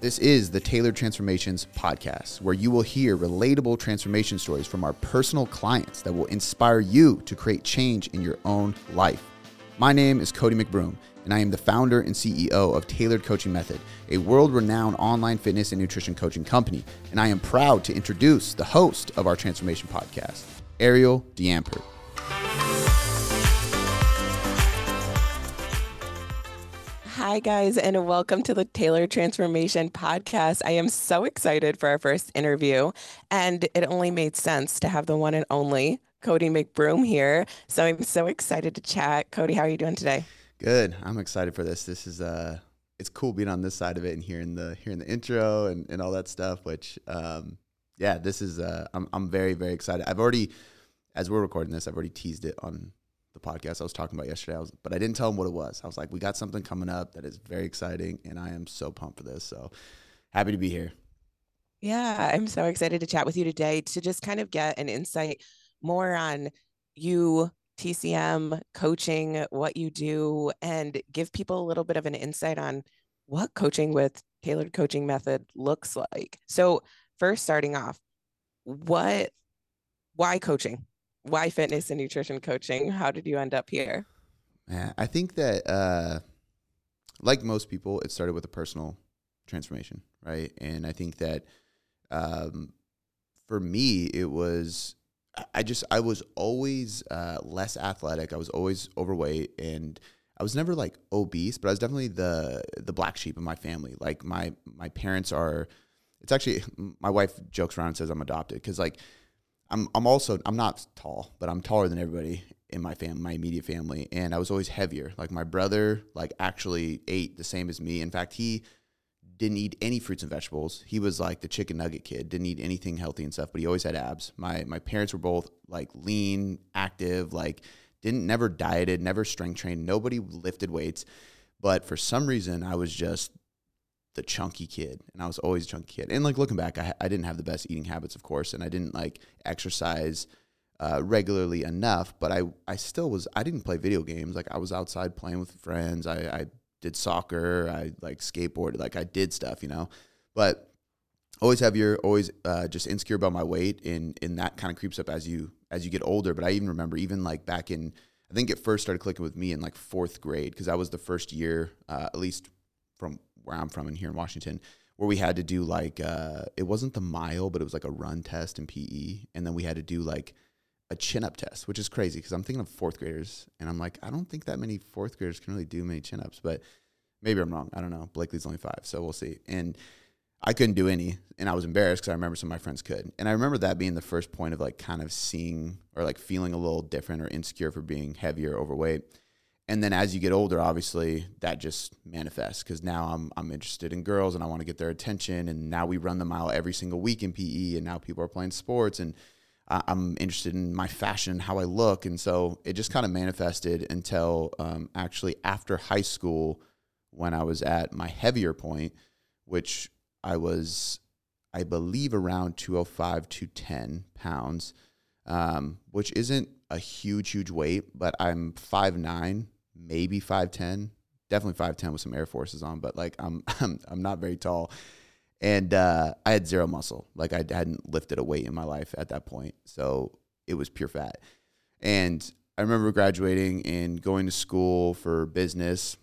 This is the Tailored Transformations podcast, where you will hear relatable transformation stories from our personal clients that will inspire you to create change in your own life. My name is Cody McBroom, and I am the founder and CEO of Tailored Coaching Method, a world renowned online fitness and nutrition coaching company. And I am proud to introduce the host of our transformation podcast, Arielle DeYampert. Hi, guys, and welcome to the Tailored Transformation Podcast. I am so excited for our first interview, and it only made sense to have the one and only Cody McBroom here. So I'm so excited to chat. Cody, how are you doing today? Good. I'm excited for this. This is uh it's cool being on this side of it and hearing the hearing the intro and, and all that stuff, which um yeah, this is uh I'm I'm very, very excited. I've already as we're recording this, I've already teased it on the podcast I was talking about yesterday. I was, but I didn't tell him what it was. I was like, we got something coming up that is very exciting, and I am so pumped for this. So happy to be here. Yeah, I'm so excited to chat with you today to just kind of get an insight more on you, TCM, coaching, what you do, and give people a little bit of an insight on what coaching with tailored coaching method looks like. So, first, starting off, what, why coaching? Why fitness and nutrition coaching? How did you end up here? I think that uh, like most people, it started with a personal transformation, right? And I think that um, for me, it was I just I was always uh, less athletic. I was always overweight, and I was never like obese, but I was definitely the the black sheep of my family. Like my my parents are. It's actually my wife jokes around and says I'm adopted because like I'm I'm also I'm not tall, but I'm taller than everybody in my family, my immediate family, and I was always heavier. Like my brother, like actually ate the same as me. In fact, he didn't eat any fruits and vegetables. He was like the chicken nugget kid, didn't eat anything healthy and stuff, but he always had abs. My my parents were both like lean, active, like didn't never dieted, never strength trained, nobody lifted weights. But for some reason, I was just the chunky kid and I was always a chunky kid. And like looking back, I, I didn't have the best eating habits, of course, and I didn't like exercise uh, regularly enough, but I, I still was, I didn't play video games. Like I was outside playing with friends. I, I did soccer. I like skateboarded, like I did stuff, you know, but always heavier, always uh, just insecure about my weight. And, and that kind of creeps up as you, as you get older. But I even remember even like back in, I think it first started clicking with me in like fourth grade. Cause that was the first year, uh, at least from where I'm from and here in Washington, where we had to do like uh, it wasn't the mile, but it was like a run test in PE, and then we had to do like a chin up test, which is crazy because I'm thinking of fourth graders, and I'm like, I don't think that many fourth graders can really do many chin ups, but maybe I'm wrong. I don't know. Blakely's only five, so we'll see. And I couldn't do any, and I was embarrassed because I remember some of my friends could, and I remember that being the first point of like kind of seeing or like feeling a little different or insecure for being heavier, overweight and then as you get older obviously that just manifests because now I'm, I'm interested in girls and i want to get their attention. And now we run the mile every single week in pe and now people are playing sports and i'm interested in my fashion and how i look. And so it just kind of manifested until um, actually after high school when i was at my heavier point which i was i believe around 205 to 10 pounds um, which isn't a huge huge weight but i'm 5'9 maybe 5'10, definitely 5'10 with some Air Forces on, but like I'm, I'm, I'm not very tall. And uh, I had zero muscle. Like I hadn't lifted a weight in my life at that point. So it was pure fat. And I remember graduating and going to school for business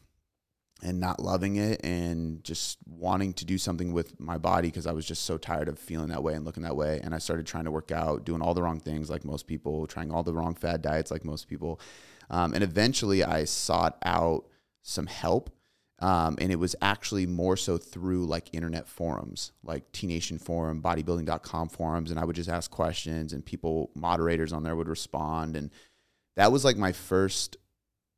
and not loving it and just wanting to do something with my body because I was just so tired of feeling that way and looking that way. And I started trying to work out, doing all the wrong things like most people, trying all the wrong fad diets like most people. Um, and eventually I sought out some help. Um, and it was actually more so through like internet forums, like T Nation Forum, bodybuilding.com forums. And I would just ask questions and people, moderators on there would respond. And that was like my first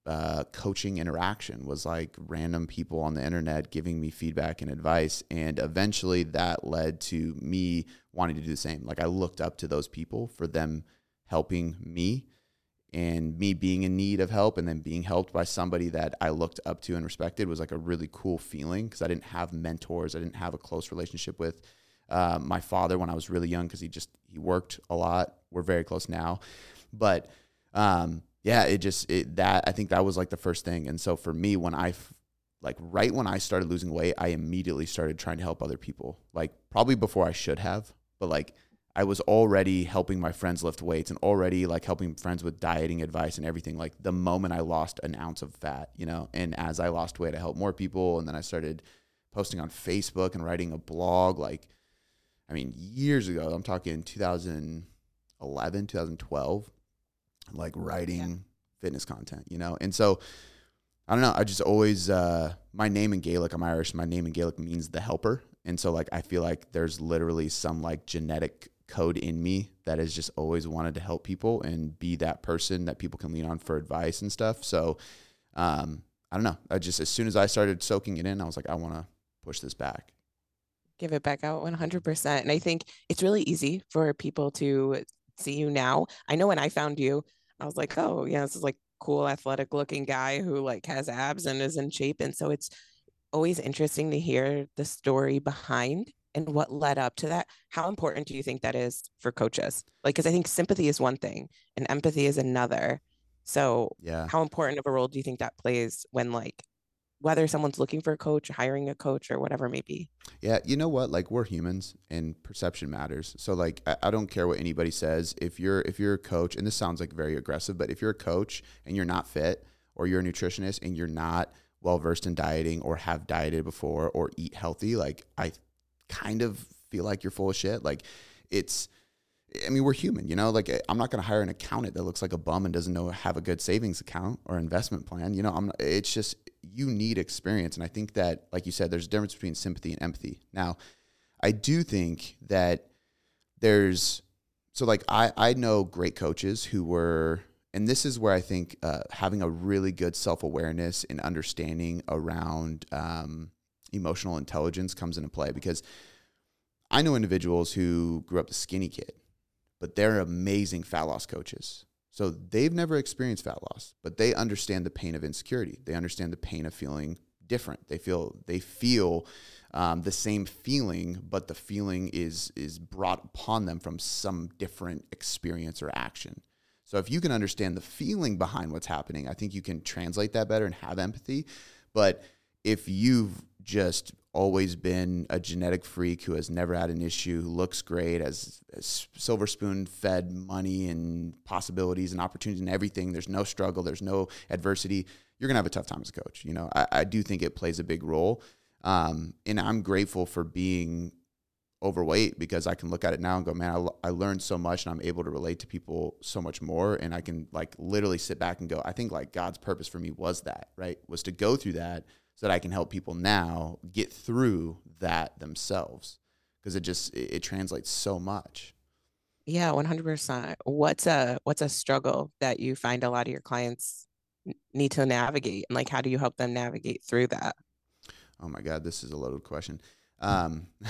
uh, coaching interaction was like random people on the internet giving me feedback and advice. And eventually that led to me wanting to do the same. Like I looked up to those people for them helping me and me being in need of help and then being helped by somebody that I looked up to and respected was like a really cool feeling because I didn't have mentors. I didn't have a close relationship with uh, my father when I was really young because he just he worked a lot. We're very close now, but um, yeah, it just it, that I think that was like the first thing. And so for me, when I like right when I started losing weight, I immediately started trying to help other people. Like probably before I should have, but like I was already helping my friends lift weights and already like helping friends with dieting advice and everything. Like the moment I lost an ounce of fat, you know, and as I lost weight, I helped more people. And then I started posting on Facebook and writing a blog. Like, I mean, years ago, I'm talking 2011, 2012, like writing yeah. fitness content, you know? And so, I don't know. I just always uh, my name in Gaelic. I'm Irish. My name in Gaelic means the helper, and so like I feel like there's literally some like genetic code in me that has just always wanted to help people and be that person that people can lean on for advice and stuff. So um, I don't know. I just as soon as I started soaking it in, I was like, I want to push this back. Give it back out 100%. And I think it's really easy for people to see you now. I know when I found you, I was like, oh yeah, this is like cool athletic looking guy who like has abs and is in shape and so it's always interesting to hear the story behind and what led up to that how important do you think that is for coaches like because i think sympathy is one thing and empathy is another so yeah how important of a role do you think that plays when like whether someone's looking for a coach, hiring a coach, or whatever it may be. Yeah, you know what? Like we're humans, and perception matters. So like, I, I, don't care what anybody says. If you're if you're a coach, and this sounds like very aggressive, but if you're a coach and you're not fit, or you're a nutritionist and you're not well versed in dieting, or have dieted before, or eat healthy, like I kind of feel like you're full of shit. Like it's. I mean, we're human, you know. Like, I'm not going to hire an accountant that looks like a bum and doesn't know have a good savings account or investment plan. You know, I'm. It's just you need experience. And I think that, like you said, there's a difference between sympathy and empathy. Now, I do think that there's so like I I know great coaches who were and this is where I think uh, having a really good self awareness and understanding around um, emotional intelligence comes into play because I know individuals who grew up a skinny kid, but they're amazing fat loss coaches. So they've never experienced fat loss, but they understand the pain of insecurity. They understand the pain of feeling different. They feel they feel um, the same feeling, but the feeling is is brought upon them from some different experience or action. So if you can understand the feeling behind what's happening, I think you can translate that better and have empathy. But if you've just always been a genetic freak who has never had an issue, who looks great, has, has silver spoon fed money and possibilities and opportunities and everything. There's no struggle, there's no adversity. You're gonna have a tough time as a coach. You know, I, I do think it plays a big role. Um, and I'm grateful for being overweight because I can look at it now and go, man, I, I learned so much and I'm able to relate to people so much more. And I can like literally sit back and go, I think like God's purpose for me was that, right? Was to go through that so that I can help people now get through that themselves because it just it, it, translates so much. Yeah, 100%. What's a what's a struggle that you find a lot of your clients need to navigate and like how do you help them navigate through that? Oh my god, this is a loaded question. Um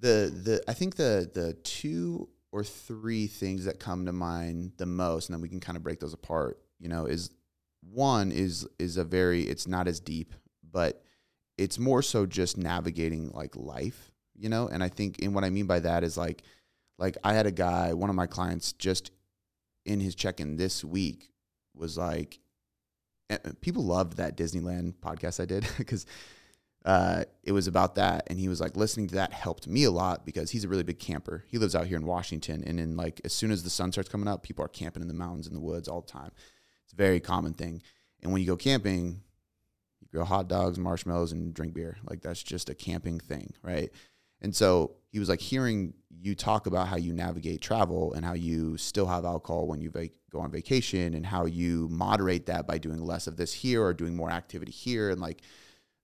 the the I think the the two or three things that come to mind the most and then we can kind of break those apart, you know, is one is is a very it's not as deep, but it's more so just navigating like life, you know? And I think and what I mean by that is like like I had a guy, one of my clients just in his check-in this week was like people loved that Disneyland podcast I did because uh, it was about that. And he was like, listening to that helped me a lot because he's a really big camper. He lives out here in Washington. And then, like, as soon as the sun starts coming up, people are camping in the mountains in the woods all the time. It's a very common thing. And when you go camping, you grill hot dogs, marshmallows, and drink beer. Like that's just a camping thing, right? And so he was like hearing you talk about how you navigate travel and how you still have alcohol when you vac- go on vacation and how you moderate that by doing less of this here or doing more activity here and like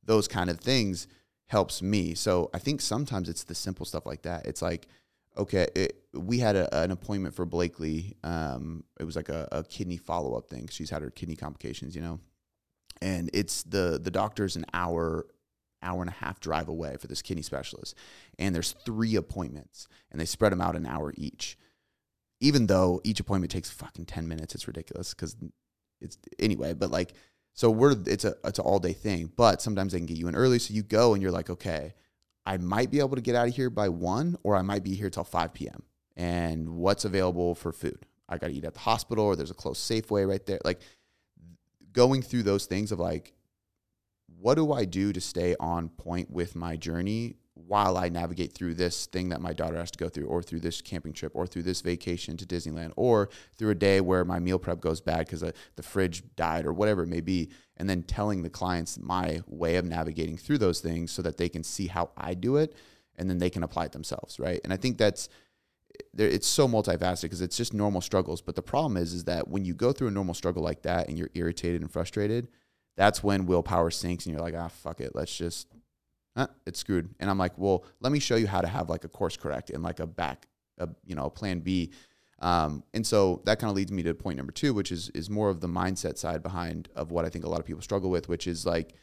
those kind of things helps me. So I think sometimes it's the simple stuff like that. It's like okay, it, we had a, an appointment for Blakely. Um, it was like a, a kidney follow up thing. She's had her kidney complications, you know, and it's the the doctor's an hour hour and a half drive away for this kidney specialist, and there's three appointments, and they spread them out an hour each. Even though each appointment takes fucking ten minutes, it's ridiculous because it's anyway. But like, so we're it's a it's an all day thing. But sometimes they can get you in early, so you go and you're like, okay I might be able to get out of here by one, or I might be here till 5 p.m. And what's available for food? I got to eat at the hospital, or there's a close Safeway right there. Like going through those things of like, what do I do to stay on point with my journey while I navigate through this thing that my daughter has to go through, or through this camping trip, or through this vacation to Disneyland, or through a day where my meal prep goes bad because uh, the fridge died, or whatever it may be. And then telling the clients my way of navigating through those things so that they can see how I do it and then they can apply it themselves. Right. And I think that's, it's so multifaceted because it's just normal struggles. But the problem is, is that when you go through a normal struggle like that and you're irritated and frustrated, that's when willpower sinks and you're like, ah, fuck it, let's just, eh, it's screwed. And I'm like, well, let me show you how to have like a course correct and like a back, a, you know, a plan B. Um, and so that kind of leads me to point number two, which is is more of the mindset side behind of what I think a lot of people struggle with, which is like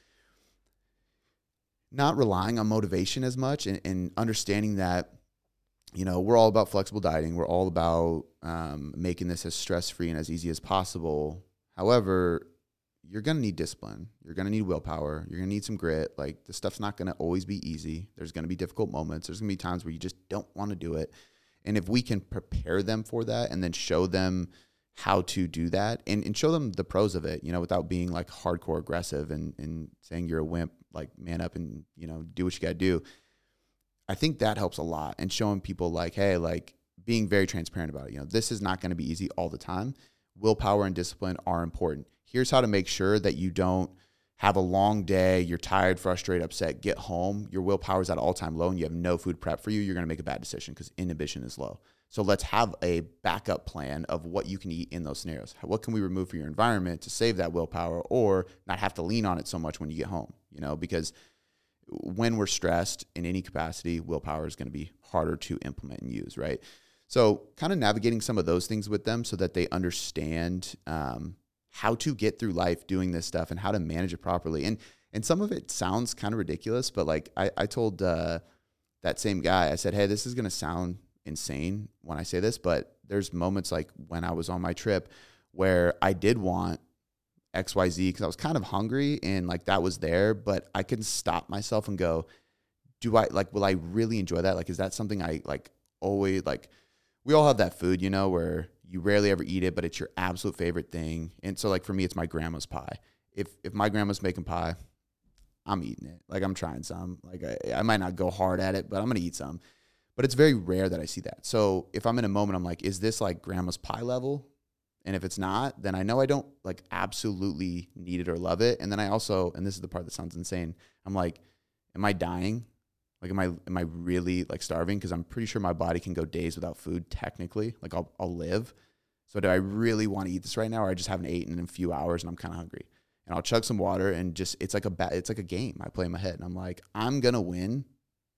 not relying on motivation as much and, and understanding that you know we're all about flexible dieting we're all about um, making this as stress free and as easy as possible however you're going to need discipline. You're going to need willpower. You're going to need some grit. Like the stuff's not going to always be easy. There's going to be difficult moments. There's going to be times where you just don't want to do it. And if we can prepare them for that and then show them how to do that and, and show them the pros of it, you know, without being like hardcore aggressive and, and saying you're a wimp, like man up and, you know, do what you got to do. I think that helps a lot and showing people like, hey, like being very transparent about it. You know, this is not going to be easy all the time. Willpower and discipline are important here's how to make sure that you don't have a long day, you're tired, frustrated, upset, get home, your willpower is at all time low, and you have no food prep for you, you're going to make a bad decision because inhibition is low. So let's have a backup plan of what you can eat in those scenarios. What can we remove from your environment to save that willpower or not have to lean on it so much when you get home, you know, because when we're stressed in any capacity, willpower is going to be harder to implement and use, right? So, kind of navigating some of those things with them so that they understand um, how to get through life doing this stuff and how to manage it properly. And and some of it sounds kind of ridiculous, but like I, I told uh, that same guy, I said, hey, this is gonna sound insane when I say this, but there's moments like when I was on my trip where I did want XYZ because I was kind of hungry and like that was there, but I couldn't stop myself and go, do I like will I really enjoy that? Like is that something I like always like we all have that food, you know, where you rarely ever eat it, but it's your absolute favorite thing. And so like for me, it's my grandma's pie. If if my grandma's making pie, I'm eating it. Like I'm trying some. Like I, I might not go hard at it, but I'm gonna eat some. But it's very rare that I see that. So if I'm in a moment, I'm like, is this like grandma's pie level? And if it's not, then I know I don't like absolutely need it or love it. And then I also, and this is the part that sounds insane, I'm like, am I dying? Like, am I am I really like starving? Because I'm pretty sure my body can go days without food. Technically, like I'll I'll live. So do I really want to eat this right now, or I just haven't eaten in a few hours and I'm kind of hungry? And I'll chug some water and just it's like a ba- it's like a game I play in my head, and I'm like I'm gonna win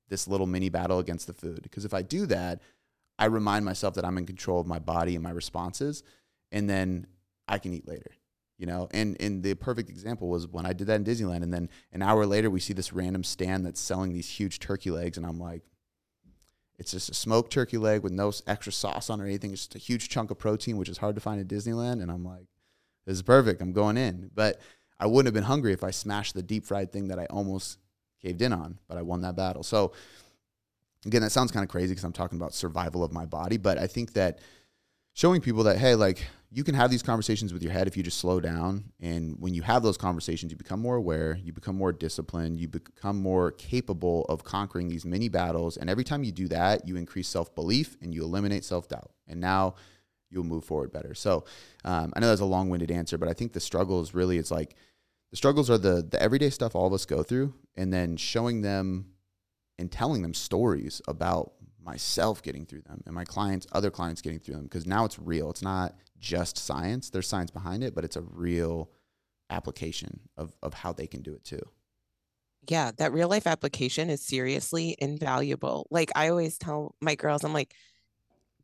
this little mini battle against the food because if I do that, I remind myself that I'm in control of my body and my responses, and then I can eat later you know? And and the perfect example was when i did that in disneyland and then an hour later we see this random stand that's selling these huge turkey legs and i'm like it's just a smoked turkey leg with no extra sauce on or anything. It's just a huge chunk of protein which is hard to find at disneyland and i'm like this is perfect. I'm going in. But i wouldn't have been hungry if i smashed the deep fried thing that i almost caved in on but i won that battle. So again that sounds kind of crazy because i'm talking about survival of my body but i think that showing people that hey like you can have these conversations with your head if you just slow down. And when you have those conversations you become more aware you become more disciplined you become more capable of conquering these mini battles. And every time you do that you increase self-belief and you eliminate self-doubt. And now you'll move forward better. So um, i know that's a long-winded answer but i think the struggles really it's like the struggles are the the everyday stuff all of us go through. And then showing them and telling them stories about myself getting through them and my clients, other clients getting through them because now it's real. It's not just science. There's science behind it, but it's a real application of, of how they can do it too. Yeah, that real life application is seriously invaluable. Like I always tell my girls, I'm like,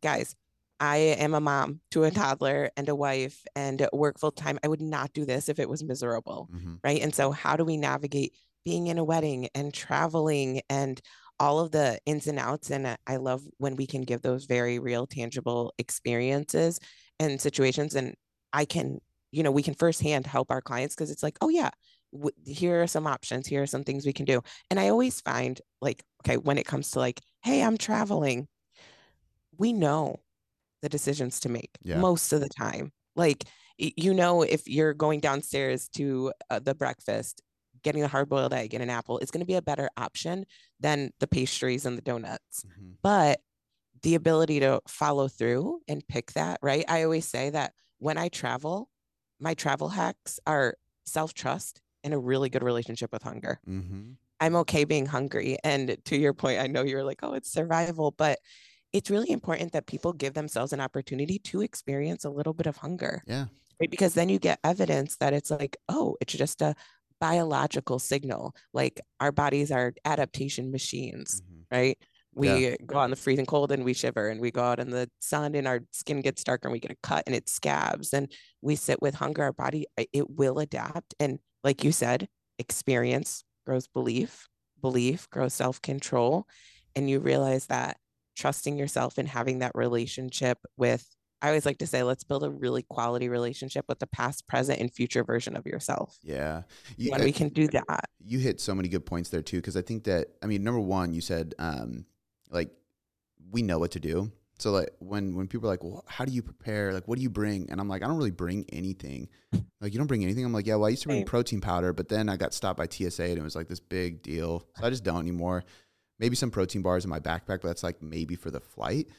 guys, I am a mom to a toddler and a wife and work full time. I would not do this if it was miserable. Mm-hmm. Right. And so, how do we navigate being in a wedding and traveling and all of the ins and outs. And I love when we can give those very real, tangible experiences and situations. And I can, you know, we can firsthand help our clients because it's like, oh, yeah, w- here are some options. Here are some things we can do. And I always find like, okay, when it comes to like, hey, I'm traveling, we know the decisions to make yeah. most of the time. Like, you know, if you're going downstairs to uh, the breakfast, getting a hard boiled egg and an apple is going to be a better option than the pastries and the donuts. Mm-hmm. But the ability to follow through and pick that, right? I always say that when I travel, my travel hacks are self trust and a really good relationship with hunger. Mm-hmm. I'm okay being hungry. And to your point, I know you're like, oh, it's survival, but it's really important that people give themselves an opportunity to experience a little bit of hunger. Yeah. Right. Because then you get evidence that it's like, oh, it's just a biological signal. Like our bodies are adaptation machines, mm-hmm. right? We yeah. go out in the freezing cold and we shiver, and we go out in the sun and our skin gets darker and we get a cut and it scabs. And we sit with hunger. Our body, it will adapt. And like you said, experience grows belief, belief grows self control. And you realize that trusting yourself and having that relationship with I always like to say, let's build a really quality relationship with the past, present, and future version of yourself. Yeah. You, when we can do that. You hit so many good points there too. Cause I think that, I mean, number one, you said, um, like, we know what to do. So like when, when people are like, well, how do you prepare? Like, what do you bring? And I'm like, I don't really bring anything. Like, you don't bring anything. I'm like, yeah, well, I used to bring protein powder, but then I got stopped by TSA and it was like this big deal. So I just don't anymore maybe some protein bars in my backpack, but that's like maybe for the flight.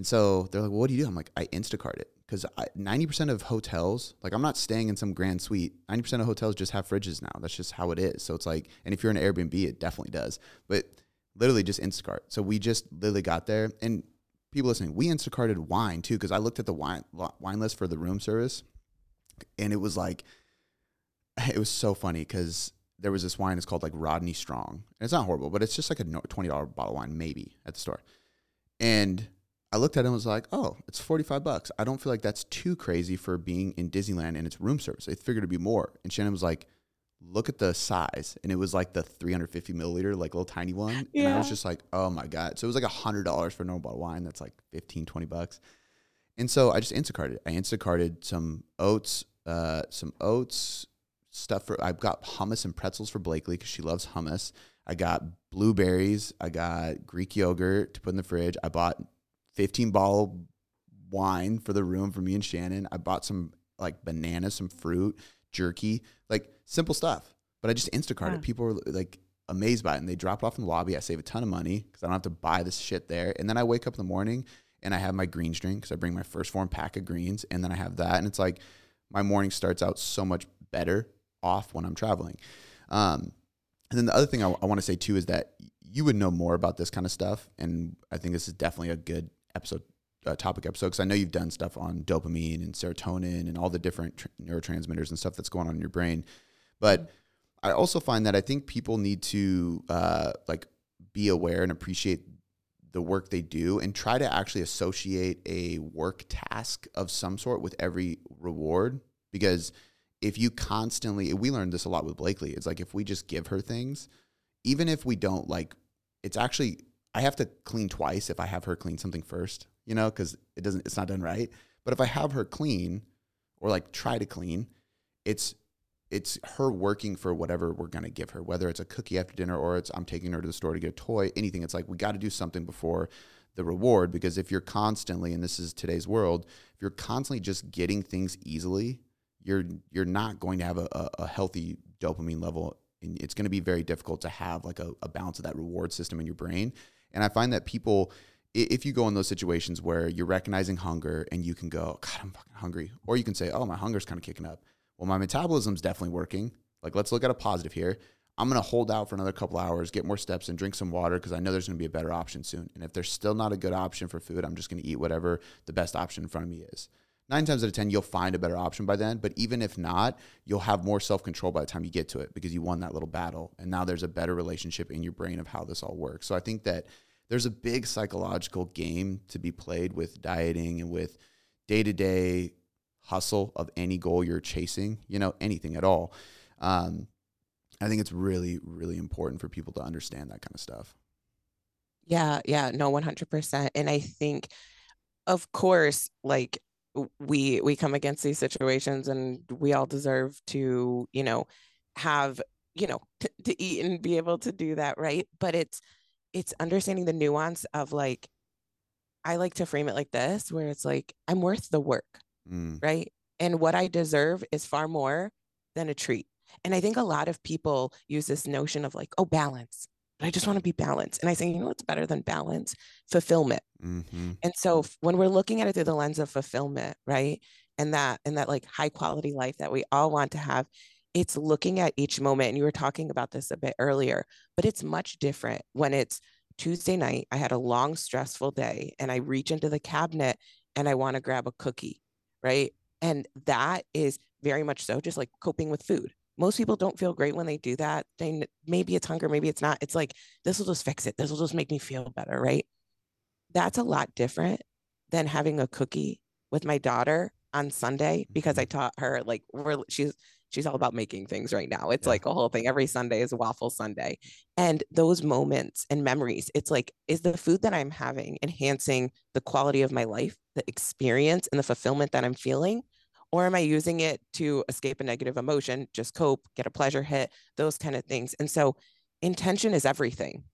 And so they're like, well, what do you do? I'm like, I Instacart it because 90% of hotels, like I'm not staying in some grand suite. 90% of hotels just have fridges now. That's just how it is. So it's like, and if you're in an Airbnb, it definitely does. But literally just Instacart. So we just literally got there. And people listening, we Instacarted wine too because I looked at the wine wine list for the room service, and it was like, it was so funny because there was this wine. It's called like Rodney Strong, and it's not horrible, but it's just like a twenty dollar bottle wine maybe at the store. And I looked at it and was like, oh, it's forty five bucks. I don't feel like that's too crazy for being in Disneyland and it's room service. I figured it'd be more. And Shannon was like, look at the size, and it was like the three hundred fifty milliliter, like little tiny one. Yeah. And I was just like, oh my god. So it was like a hundred dollars for a normal bottle of wine. That's like 15, 20 bucks. And so I just Instacarted. I Instacarted some oats, uh, some oats, stuff for I've got hummus and pretzels for Blakely because she loves hummus. I got blueberries. I got Greek yogurt to put in the fridge. I bought 15 bottle wine for the room for me and Shannon. I bought some like bananas, some fruit, jerky, like simple stuff. But I just Instacart yeah. it. People were like amazed by it and they drop it off in the lobby. I save a ton of money because I don't have to buy this shit there. And then I wake up in the morning and I have my greens drink because I bring my 1st Phorm pack of greens and then I have that. And it's like my morning starts out so much better off when I'm traveling. Um, and then the other thing I, I want to say too is that you would know more about this kind of stuff, and I think this is definitely a good episode, uh, topic episode, because I know you've done stuff on dopamine and serotonin and all the different tr- neurotransmitters and stuff that's going on in your brain. But I also find that I think people need to uh, like be aware and appreciate the work they do and try to actually associate a work task of some sort with every reward because if you constantly we learned this a lot with Blakely. It's like if we just give her things, even if we don't like it's actually I have to clean twice if I have her clean something first, you know, because it doesn't it's not done right. But if I have her clean or like try to clean, it's it's her working for whatever we're gonna give her, whether it's a cookie after dinner or it's I'm taking her to the store to get a toy, anything. It's like we got to do something before the reward because if you're constantly, and this is today's world, if you're constantly just getting things easily, you're you're not going to have a, a, healthy dopamine level and it's going to be very difficult to have like a, a balance of that reward system in your brain and i find that people if you go in those situations where you're recognizing hunger and you can go god i'm fucking hungry or you can say oh my hunger's kind of kicking up. Well my metabolism's definitely working. Like let's look at a positive here. I'm going to hold out for another couple hours get more steps and drink some water because i know there's going to be a better option soon. And if there's still not a good option for food i'm just going to eat whatever the best option in front of me is nine times out of 10, you'll find a better option by then. But even if not, you'll have more self control by the time you get to it because you won that little battle. And now there's a better relationship in your brain of how this all works. So I think that there's a big psychological game to be played with dieting and with day to day hustle of any goal you're chasing, you know, anything at all. Um, I think it's really, really important for people to understand that kind of stuff. Yeah, yeah, no, 100%. And I think, of course, like we we come against these situations and we all deserve to you know have you know t- to eat and be able to do that right but it's it's understanding the nuance of like i like to frame it like this where it's like i'm worth the work mm. right and what i deserve is far more than a treat And I think a lot of people use this notion of like, oh, balance. But I just want to be balanced. And I say, you know what's better than balance? Fulfillment. Mm-hmm. And so when we're looking at it through the lens of fulfillment, right? And that and that like high quality life that we all want to have, it's looking at each moment. And you were talking about this a bit earlier, but it's much different when it's Tuesday night. I had a long, stressful day, and I reach into the cabinet and I want to grab a cookie, right? And that is very much so just like coping with food. Most people don't feel great when they do that. They maybe it's hunger, maybe it's not. It's like this will just fix it. This will just make me feel better, right? That's a lot different than having a cookie with my daughter on Sunday because I mm-hmm. taught her like we're she's she's all about making things right now. It's yeah. like a whole thing. Every Sunday is waffle Sunday. And those moments and memories, it's like, is the food that I'm having enhancing the quality of my life, the experience, and the fulfillment that I'm feeling? Or am I using it to escape a negative emotion, just cope, get a pleasure hit, those kind of things? And so intention is everything.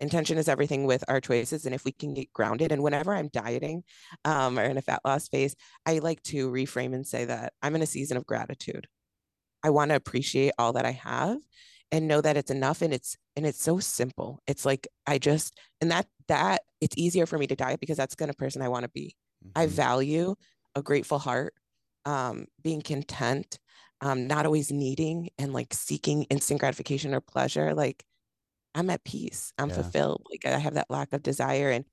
Intention is everything with our choices. And if we can get grounded, and whenever I'm dieting um, or in a fat loss phase, I like to reframe and say that I'm in a season of gratitude I want to appreciate all that I have and know that it's enough and it's and it's so simple. It's like I just and that that it's easier for me to diet because that's the kind of person I want to be. Mm-hmm. I value a grateful heart, um, being content, um, not always needing and like seeking instant gratification or pleasure. Like I'm at peace. I'm yeah. fulfilled. Like I have that lack of desire. And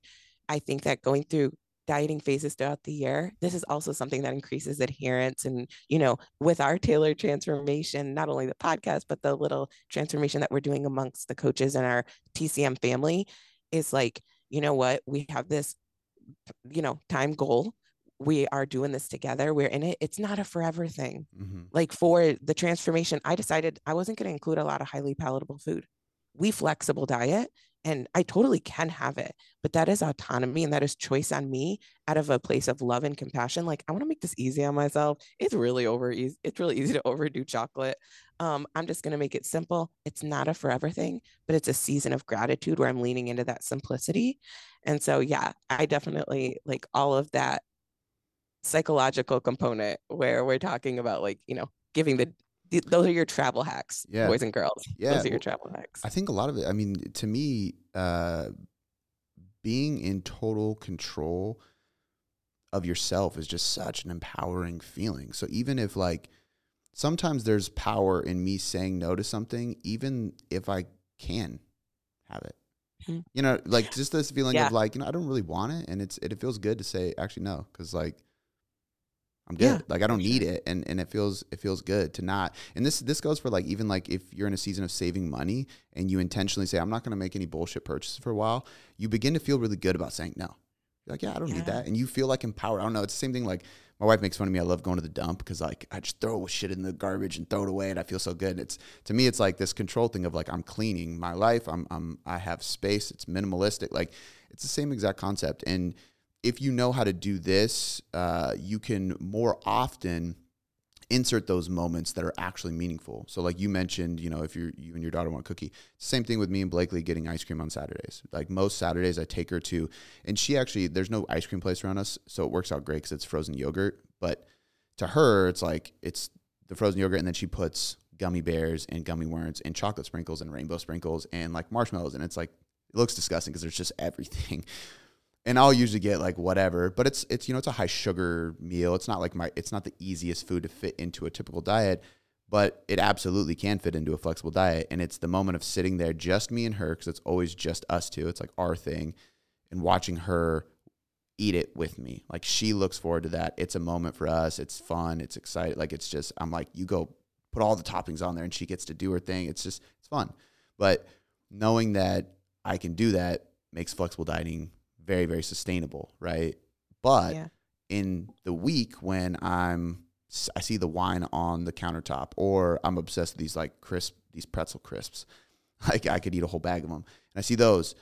I think that going through dieting phases throughout the year this is also something that increases adherence and you know with our tailored transformation not only the podcast but the little transformation that we're doing amongst the coaches and our tcm family is like you know what we have this you know time goal we are doing this together we're in it it's not a forever thing mm-hmm. like for the transformation i decided i wasn't going to include a lot of highly palatable food we flexible diet and I totally can have it, but that is autonomy and that is choice on me out of a place of love and compassion. Like I want to make this easy on myself. It's really over easy. It's really easy to overdo chocolate. Um, I'm just going to make it simple. It's not a forever thing, but it's a season of gratitude where I'm leaning into that simplicity. And so, yeah, I definitely like all of that psychological component where we're talking about like, you know, giving the those are your travel hacks, yeah. boys and girls. Yeah, those are your travel hacks. I think a lot of it. I mean, to me, uh, being in total control of yourself is just such an empowering feeling. So even if like sometimes there's power in me saying no to something, even if I can have it. Mm-hmm. You know, like just this feeling yeah. of like, you know, I don't really want it, and it's it, it feels good to say actually no, because like I'm good. Yeah, like I don't need it, and and it feels it feels good to not. And this this goes for like even like if you're in a season of saving money and you intentionally say I'm not going to make any bullshit purchases for a while, you begin to feel really good about saying no. You're like yeah, I don't yeah. need that, and you feel like empowered. I don't know. It's the same thing. Like my wife makes fun of me. I love going to the dump because like I just throw shit in the garbage and throw it away, and I feel so good. And it's to me, it's like this control thing of like I'm cleaning my life. I'm I'm I have space. It's minimalistic. Like it's the same exact concept, and if you know how to do this, uh, you can more often insert those moments that are actually meaningful. So like you mentioned, you know, if you you and your daughter want a cookie, same thing with me and Blakely getting ice cream on Saturdays. Like most Saturdays I take her to and she actually there's no ice cream place around us, so it works out great cuz it's frozen yogurt, but to her it's like it's the frozen yogurt and then she puts gummy bears and gummy worms and chocolate sprinkles and rainbow sprinkles and like marshmallows and it's like it looks disgusting because there's just everything and I'll usually get like whatever, but it's it's you know it's a high sugar meal. It's not like my it's not the easiest food to fit into a typical diet, but it absolutely can fit into a flexible diet. And it's the moment of sitting there, just me and her, because it's always just us two. It's like our thing, and watching her eat it with me. Like she looks forward to that. It's a moment for us. It's fun. It's exciting. Like it's just I'm like you go put all the toppings on there, and she gets to do her thing. It's just it's fun, but knowing that I can do that makes flexible dieting very very sustainable, right? But yeah. in the week when I'm I see the wine on the countertop, or I'm obsessed with these like crisp, these pretzel crisps. Like I could eat a whole bag of them, and I see those.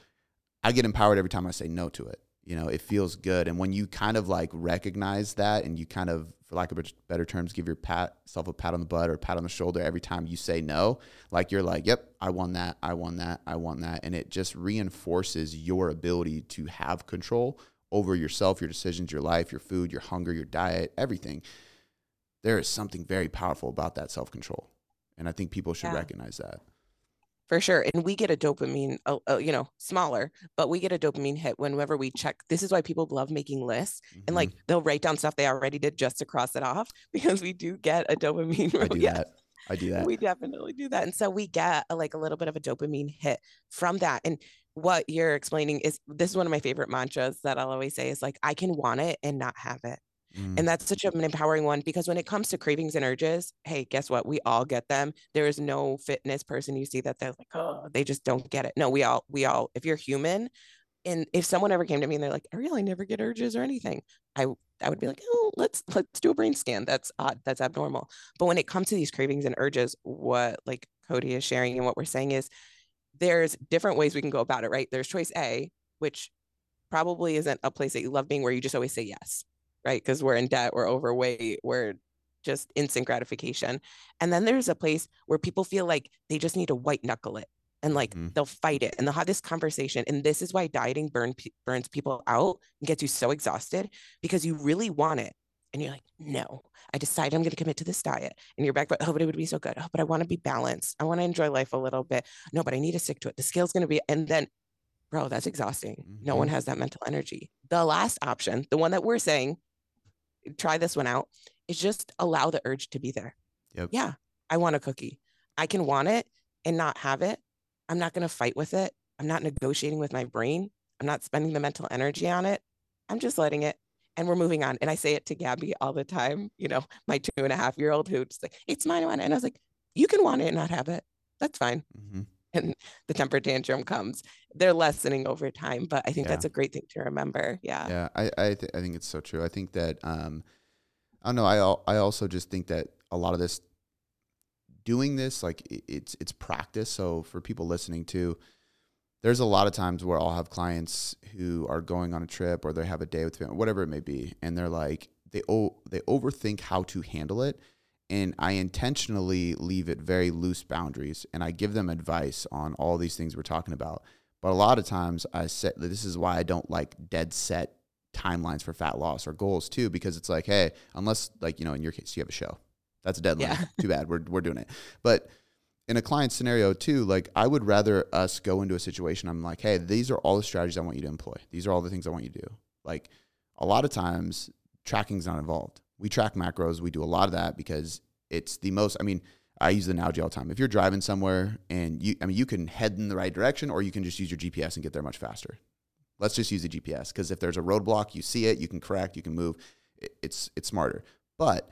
I get empowered every time I say no to it. You know, it feels good, and when you kind of like recognize that, and you kind of for lack of better terms, give your pat self a pat on the butt or a pat on the shoulder every time you say no. Like you're like, yep, I won that, I won that, I won that. And it just reinforces your ability to have control over yourself, your decisions, your life, your food, your hunger, your diet, everything. There is something very powerful about that self control. And I think people should Yeah. recognize that. For sure and we get a dopamine uh, uh, you know smaller but we get a dopamine hit whenever we check this is why people love making lists and like Mhm. they'll write down stuff they already did just to cross it off because we do get a dopamine I do yeah, that. I do that. we definitely do that and so we get a, like a little bit of a dopamine hit from that and what you're explaining is this is one of my favorite mantras that i'll always say is like i can want it and not have it Mm, and that's such an empowering one because when it comes to cravings and urges, hey, guess what? We all get them. There is no fitness person you see that they're like, oh, they just don't get it. No, we all, we all, if you're human, and if someone ever came to me and they're like, I really never get urges or anything, I I would be like, oh, let's let's do a brain scan. That's odd. That's abnormal. But when it comes to these cravings and urges, what like Cody is sharing and what we're saying is there's different ways we can go about it, right? There's choice A, which probably isn't a place that you love being where you just always say yes right? Because we're in debt, we're overweight, we're just instant gratification. And then there's a place where people feel like they just need to white knuckle it and like Mhm. they'll fight it and they'll have this conversation. And this is why dieting burn, burns people out and gets you so exhausted because you really want it. And you're like, no, I decided I'm going to commit to this diet. And you're back, but oh, but it would be so good. Oh, but I want to be balanced. I want to enjoy life a little bit. No, but I need to stick to it. The scale's going to be, and then, bro, that's exhausting. No one Mhm. has that mental energy. The last option, the one that we're saying, try this one out is just allow the urge to be there. Yep. Yeah, I want a cookie. I can want it and not have it. I'm not going to fight with it. I'm not negotiating with my brain. I'm not spending the mental energy on it. I'm just letting it and we're moving on. And I say it to Gabby all the time, you know, my two and a half year old who's like, it's mine. And I was like, you can want it and not have it. That's fine. Mhm. And the temper tantrum comes. They're lessening over time, but I think Yeah. that's a great thing to remember. Yeah. Yeah, I I, th- I think it's so true. I think that um, I don't know. I I also just think that a lot of this doing this like i- it's it's practice. So for people listening to, there's a lot of times where I'll have clients who are going on a trip or they have a day with family, whatever it may be, and they're like they o- they overthink how to handle it. And I intentionally leave it very loose boundaries, and I give them advice on all these things we're talking about. But a lot of times I set this is why I don't like dead set timelines for fat loss or goals too, because it's like, hey, unless like, you know, in your case you have a show. That's a deadline. Yeah. Too bad. We're we're doing it. But in a client scenario too, like I would rather us go into a situation I'm like, hey, these are all the strategies I want you to employ. These are all the things I want you to do. Like a lot of times tracking's not involved. We track macros, we do a lot of that because it's the most I mean, I use the analogy all the time. If you're driving somewhere and you, I mean, you can head in the right direction or you can just use your GPS and get there much faster. Let's just use the GPS because if there's a roadblock, you see it, you can correct, you can move. It's it's smarter. But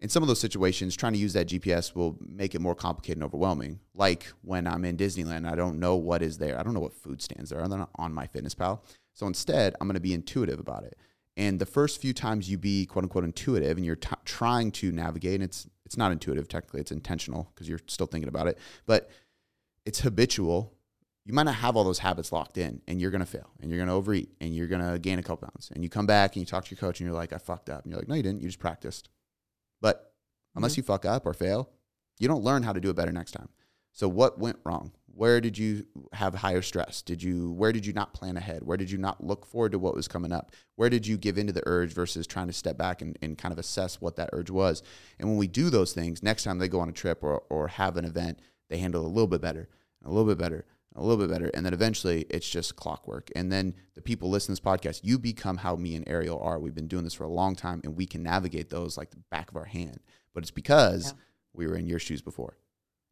in some of those situations, trying to use that GPS will make it more complicated and overwhelming. Like when I'm in Disneyland, I don't know what is there. I don't know what food stands there. They're not on MyFitnessPal. So instead, I'm going to be intuitive about it. And the first few times you be quote unquote intuitive and you're t- trying to navigate, and it's it's not intuitive technically, it's intentional because you're still thinking about it, but it's habitual. You might not have all those habits locked in, and you're gonna fail, and you're gonna overeat, and you're gonna gain a couple pounds, and you come back and you talk to your coach, and you're like, I fucked up, and you're like, No, you didn't. You just practiced. But unless mm-hmm. you fuck up or fail, you don't learn how to do it better next time. So what went wrong? Where did you have higher stress? Did you where did you not plan ahead? Where did you not look forward to what was coming up? Where did you give into the urge versus trying to step back and, and kind of assess what that urge was? And when we do those things, next time they go on a trip or, or have an event, they handle a little bit better, a little bit better, a little bit better. And then eventually it's just clockwork. And then the people listen to this podcast, you become how me and Arielle are. We've been doing this for a long time and we can navigate those like the back of our hand. But it's because Yeah. we were in your shoes before.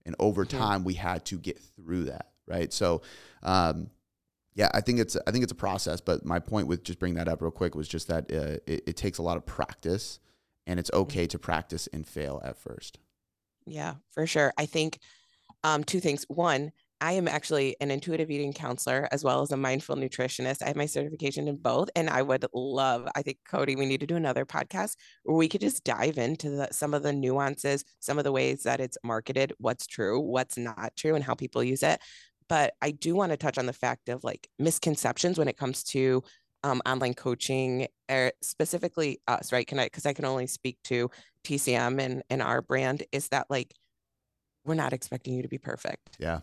And over time we had to get through that. Right. So um yeah, I think it's I think it's a process, but my point with just bringing that up real quick was just that uh, it, it takes a lot of practice, and it's okay to practice and fail at first. Yeah, for sure. I think um, two things. One, I am actually an intuitive eating counselor as well as a mindful nutritionist. I have my certification in both, and I would love. I think Cody, we need to do another podcast where we could just dive into the, some of the nuances, some of the ways that it's marketed, what's true, what's not true, and how people use it. But I do want to touch on the fact of like misconceptions when it comes to um, online coaching, or specifically us, right? Can I? Because I can only speak to TCM and and our brand. Is that like we're not expecting you to be perfect. Yeah,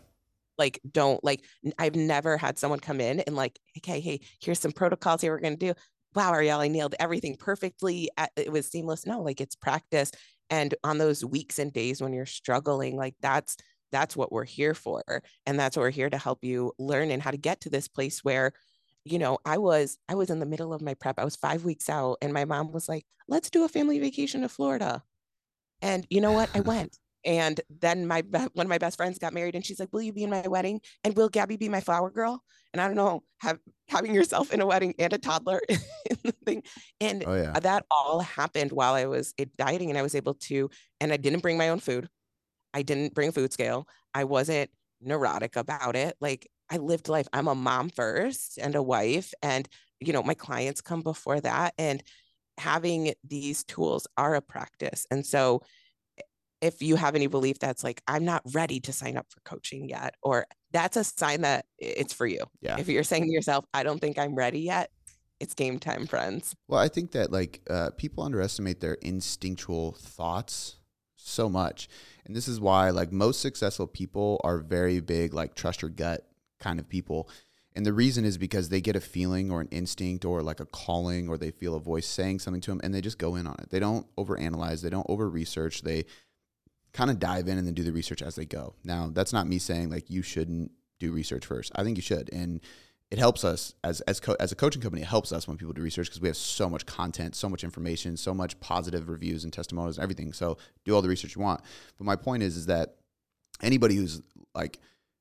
Like, don't like, I've never had someone come in and like, okay, hey, here's some protocols here we're going to do. Wow, Arielle, I nailed everything perfectly. It was seamless. No, like it's practice. And on those weeks and days when you're struggling, like that's that's what we're here for. And that's what we're here to help you learn and how to get to this place where you know i was i was in the middle of my prep i was five weeks out and my mom was like let's do a family vacation to florida and you know what i went and then my one of my best friends got married, and she's like, "Will you be in my wedding? And will Gabby be my flower girl?" And I don't know, have having yourself in a wedding and a toddler in the thing, and Oh yeah. that all happened while I was dieting, and I was able to, and I didn't bring my own food. I didn't bring a food scale. I wasn't neurotic about it. Like I lived life. I'm a mom first and a wife, and you know my clients come before that, and having these tools are a practice, and so if you have any belief that's like i'm not ready to sign up for coaching yet or that's a sign that it's for you Yeah. if you're saying to yourself i don't think i'm ready yet it's game time friends Well, I think that like uh, people underestimate their instinctual thoughts so much, and this is why like most successful people are very big like trust your gut kind of people. And the reason is because they get a feeling or an instinct or like a calling or they feel a voice saying something to them and they just go in on it. They don't overanalyze, they don't over research. They kind of dive in and then do the research as they go. Now, that's not me saying like you shouldn't do research first. I think you should. And it helps us as as co- as a coaching company. It helps us when people do research because we have so much content, so much information, so much positive reviews and testimonials and everything. So do all the research you want. But my point is, is that anybody who's like,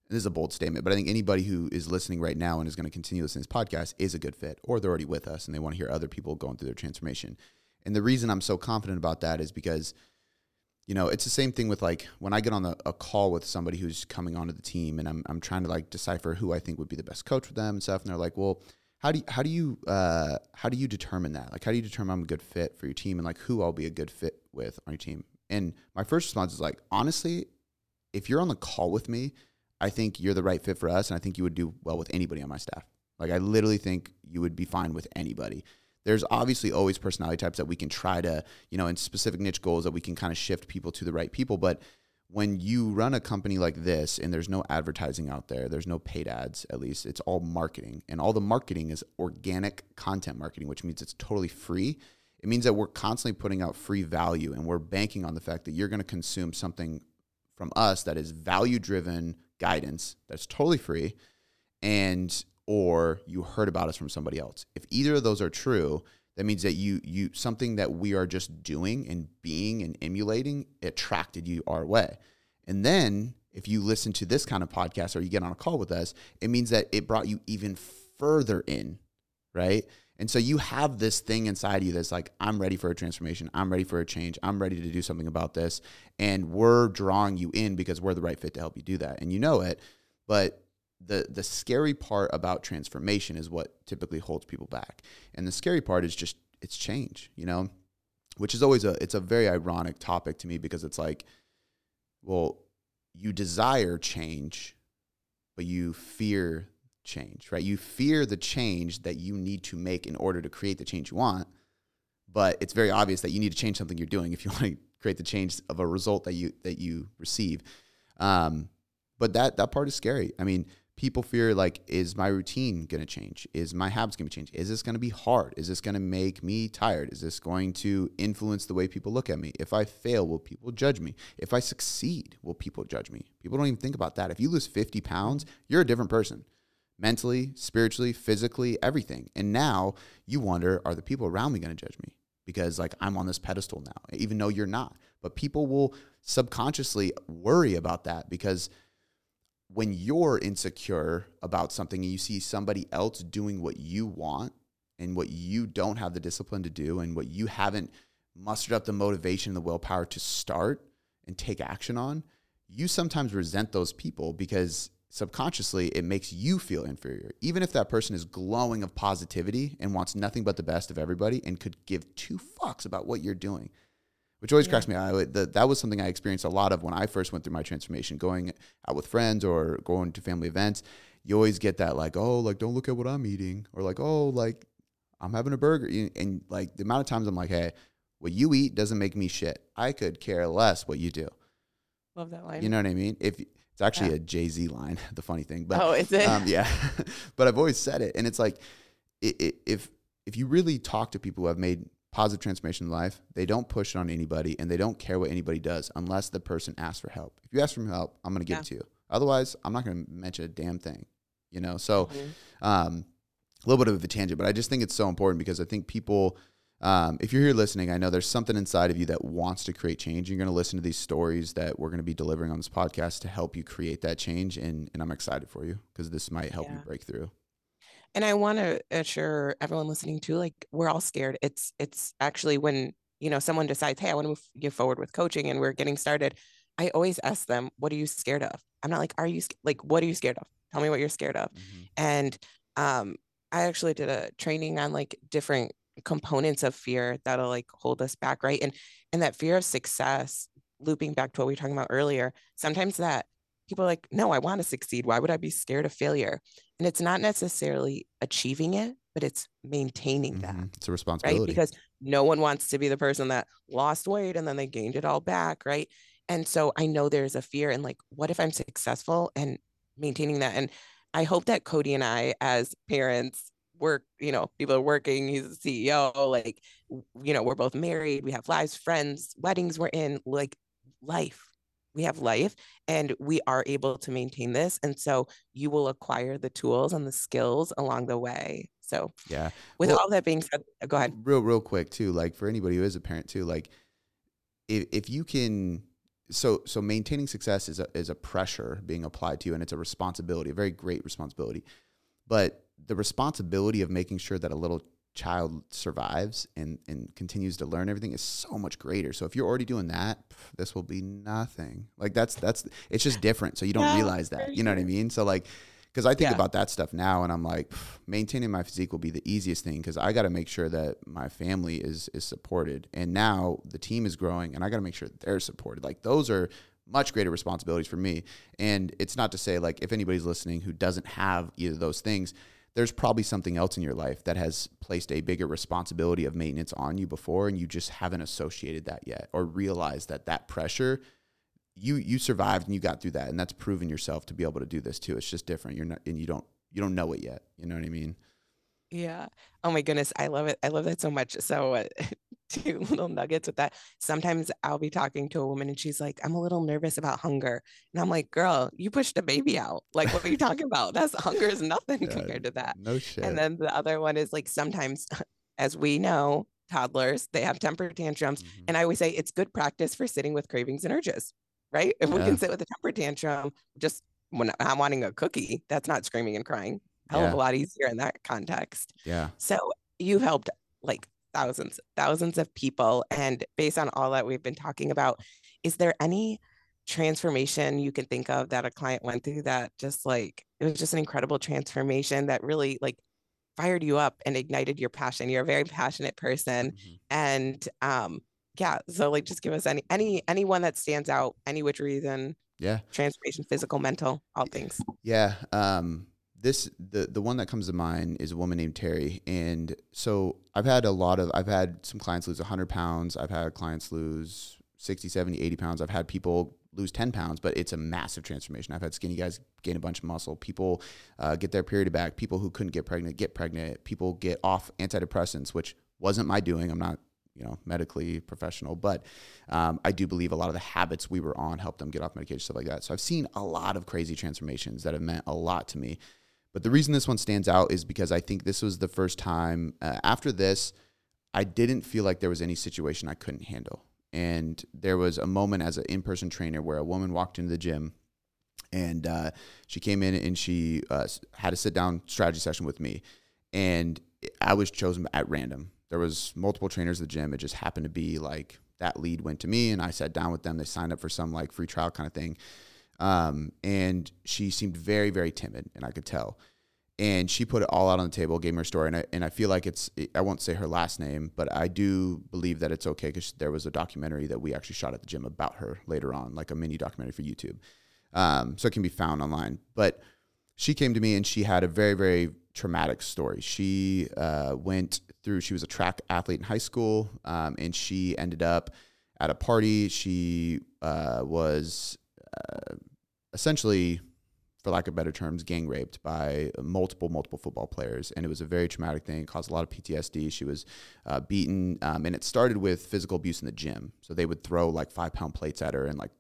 this is a bold statement, but I think anybody who is listening right now and is going to continue listening to this podcast is a good fit, or they're already with us and they want to hear other people going through their transformation. And the reason I'm so confident about that is because you know, it's the same thing with like when I get on a, a call with somebody who's coming onto the team and I'm, I'm trying to like decipher who I think would be the best coach for them and stuff. And they're like, well, how do you, how do you, uh, how do you determine that? Like, how do you determine I'm a good fit for your team and like who I'll be a good fit with on your team? And my first response is like, honestly, if you're on the call with me, I think you're the right fit for us. And I think you would do well with anybody on my staff. Like, I literally think you would be fine with anybody there's obviously always personality types that we can try to, you know, in specific niche goals that we can kind of shift people to the right people. But when you run a company like this and there's no advertising out there, there's no paid ads, at least it's all marketing. And all the marketing is organic content marketing, which means it's totally free. It means that we're constantly putting out free value and we're banking on the fact that you're going to consume something from us that is value driven guidance that's totally free and or you heard about us from somebody else. If either of those are true, that means that you you something that we are just doing and being and emulating attracted you our way. And then if you listen to this kind of podcast or you get on a call with us, it means that it brought you even further in, right? And so you have this thing inside you that's like, I'm ready for a transformation. I'm ready for a change. I'm ready to do something about this. And we're drawing you in because we're the right fit to help you do that. And you know it. But the the scary part about transformation is what typically holds people back. And the scary part is just it's change, you know, which is always a it's a very ironic topic to me because it's like, well, you desire change, but you fear change, right? You fear the change that you need to make in order to create the change you want. But it's very obvious that you need to change something you're doing if you want to create the change of a result that you that you receive. Um, but that that part is scary. I mean, people fear like is my routine going to change? Is my habits going to change? Is this going to be hard? Is this going to make me tired? Is this going to influence the way people look at me? If i fail will people judge me? If i succeed will people judge me? People don't even think about that. If you lose 50 pounds you're a different person. Mentally spiritually physically everything. And now you wonder are the people around me going to judge me? Because like i'm on this pedestal now even though you're not. But people will subconsciously worry about that because when you're insecure about something and you see somebody else doing what you want and what you don't have the discipline to do and what you haven't mustered up the motivation and the willpower to start and take action on, you sometimes resent those people because subconsciously it makes you feel inferior. Even if that person is glowing of positivity and wants nothing but the best of everybody and could give two fucks about what you're doing which always Yeah. cracks me. I, the, that was something I experienced a lot of when I first went through my transformation, going out with friends or going to family events. You always get that like, oh, like don't look at what I'm eating, or like, oh, like I'm having a burger, and like the amount of times I'm like, hey, what you eat doesn't make me shit. I could care less what you do. love that line You know what I mean? If it's actually Yeah. a Jay Z line, the funny thing, but oh is it um, yeah, but I've always said it, and it's like i i if if you really talk to people who have made positive transformation in life, they don't push it on anybody and they don't care what anybody does unless the person asks for help. If you ask for help, I'm going to give Yeah. it to you. Otherwise, I'm not going to mention a damn thing. You know, so Mhm. um, a little bit of a tangent, but I just think it's so important because I think people, um, if you're here listening, I know there's something inside of you that wants to create change. You're going to listen to these stories that we're going to be delivering on this podcast to help you create that change, and and I'm excited for you because this might help you break through. And I want to assure everyone listening too, like we're all scared. It's it's actually when you know someone decides, hey, I want to move you forward with coaching, and we're getting started. I always ask them, what are you scared of? I'm not like, are you like, what are you scared of? Tell me what you're scared of. And um, I actually did a training on like different components of fear that'll like hold us back, right? And and that fear of success, looping back to what we were talking about earlier, sometimes that people are like, no, I want to succeed. Why would I be scared of failure? And it's not necessarily achieving it, but it's maintaining that, Mhm. It's a right? responsibility. Because no one wants to be the person that lost weight and then they gained it all back, right? And so I know there's a fear in like, what if I'm successful and maintaining that? And I hope that Cody and I, as parents, work, you know, people are working, he's a CEO, like, you know, we're both married, we have lives, friends, weddings we're in, like life. We have life and we are able to maintain this. And so you will acquire the tools and the skills along the way. So yeah. with Well- all that being said, uh, go ahead. Real, real quick too. Like for anybody who is a parent too, like if if you can, so so maintaining success is a is a pressure being applied to you, and it's a responsibility, a very great responsibility. But the responsibility of making sure that a little child survives and and continues to learn everything is so much greater. So if you're already doing that, this will be nothing. Like that's that's it's just different. So you don't Yeah, realize that. You know what I mean? So like because I think Yeah. about that stuff now, and I'm like, maintaining my physique will be the easiest thing because I got to make sure that my family is is supported, and now the team is growing, and I got to make sure that they're supported. Like those are much greater responsibilities for me. And it's not to say like if anybody's listening who doesn't have either of those things, there's probably something else in your life that has placed a bigger responsibility of maintenance on you before, and you just haven't associated that yet or realized that that pressure you you survived and you got through that and that's proven yourself to be able to do this too it's just different you're not and you don't you don't know it yet you know what i mean Yeah. Oh my goodness. I love it. I love that so much. So, uh, two little nuggets with that. Sometimes I'll be talking to a woman and she's like, I'm a little nervous about hunger. And I'm like, girl, you pushed a baby out. Like, what are you talking about? That's hunger is nothing Yeah, compared to that. no shit And then the other one is like, sometimes, as we know, toddlers, they have temper tantrums. Mhm. And I always say it's good practice for sitting with cravings and urges, right? If we can sit with a temper tantrum, just when I'm wanting a cookie, that's not screaming and crying. Hell of a lot easier in that context. yeah So you've helped like thousands, thousands of people. And based on all that we've been talking about, is there any transformation you can think of that a client went through that just like it was just an incredible transformation that really like fired you up and ignited your passion? You're a very passionate person. Mhm. And um yeah, so like just give us any any anyone that stands out, any which reason, yeah transformation, physical, mental, all things. Yeah. Um, this the the one that comes to mind is a woman named Terry, and so I've had a lot of I've had some clients lose 100 pounds. I've had clients lose 60, 70, 80 pounds. I've had people lose 10 pounds, but it's a massive transformation. I've had skinny guys gain a bunch of muscle. People uh, get their period back. People who couldn't get pregnant get pregnant. People get off antidepressants, which wasn't my doing. I'm not you know medically professional, but um, I do believe a lot of the habits we were on helped them get off medication, stuff like that. So I've seen a lot of crazy transformations that have meant a lot to me. But the reason this one stands out is because I think this was the first time uh, after this, I didn't feel like there was any situation I couldn't handle. And there was a moment as an in person trainer where a woman walked into the gym and uh, she came in and she uh, had a sit down strategy session with me. And I was chosen at random. There was multiple trainers at the gym. It just happened to be like that lead went to me and I sat down with them. They signed up for some like free trial kind of thing. Um, and she seemed very, very timid, and I could tell. And she put it all out on the table, gave me her story, and I, and I feel like it's I won't say her last name, but I do believe that it's okay because there was a documentary that we actually shot at the gym about her later on, like a mini documentary for YouTube. Um, so it can be found online. But she came to me and she had a very, very traumatic story. She uh, went through, she was a track athlete in high school, um, and she ended up at a party. She uh, was uh, essentially for lack of better terms, gang raped by multiple, multiple football players. And it was a very traumatic thing, it caused a lot of PTSD. She was uh, beaten. Um, and it started with physical abuse in the gym. So they would throw like five pound plates at her and like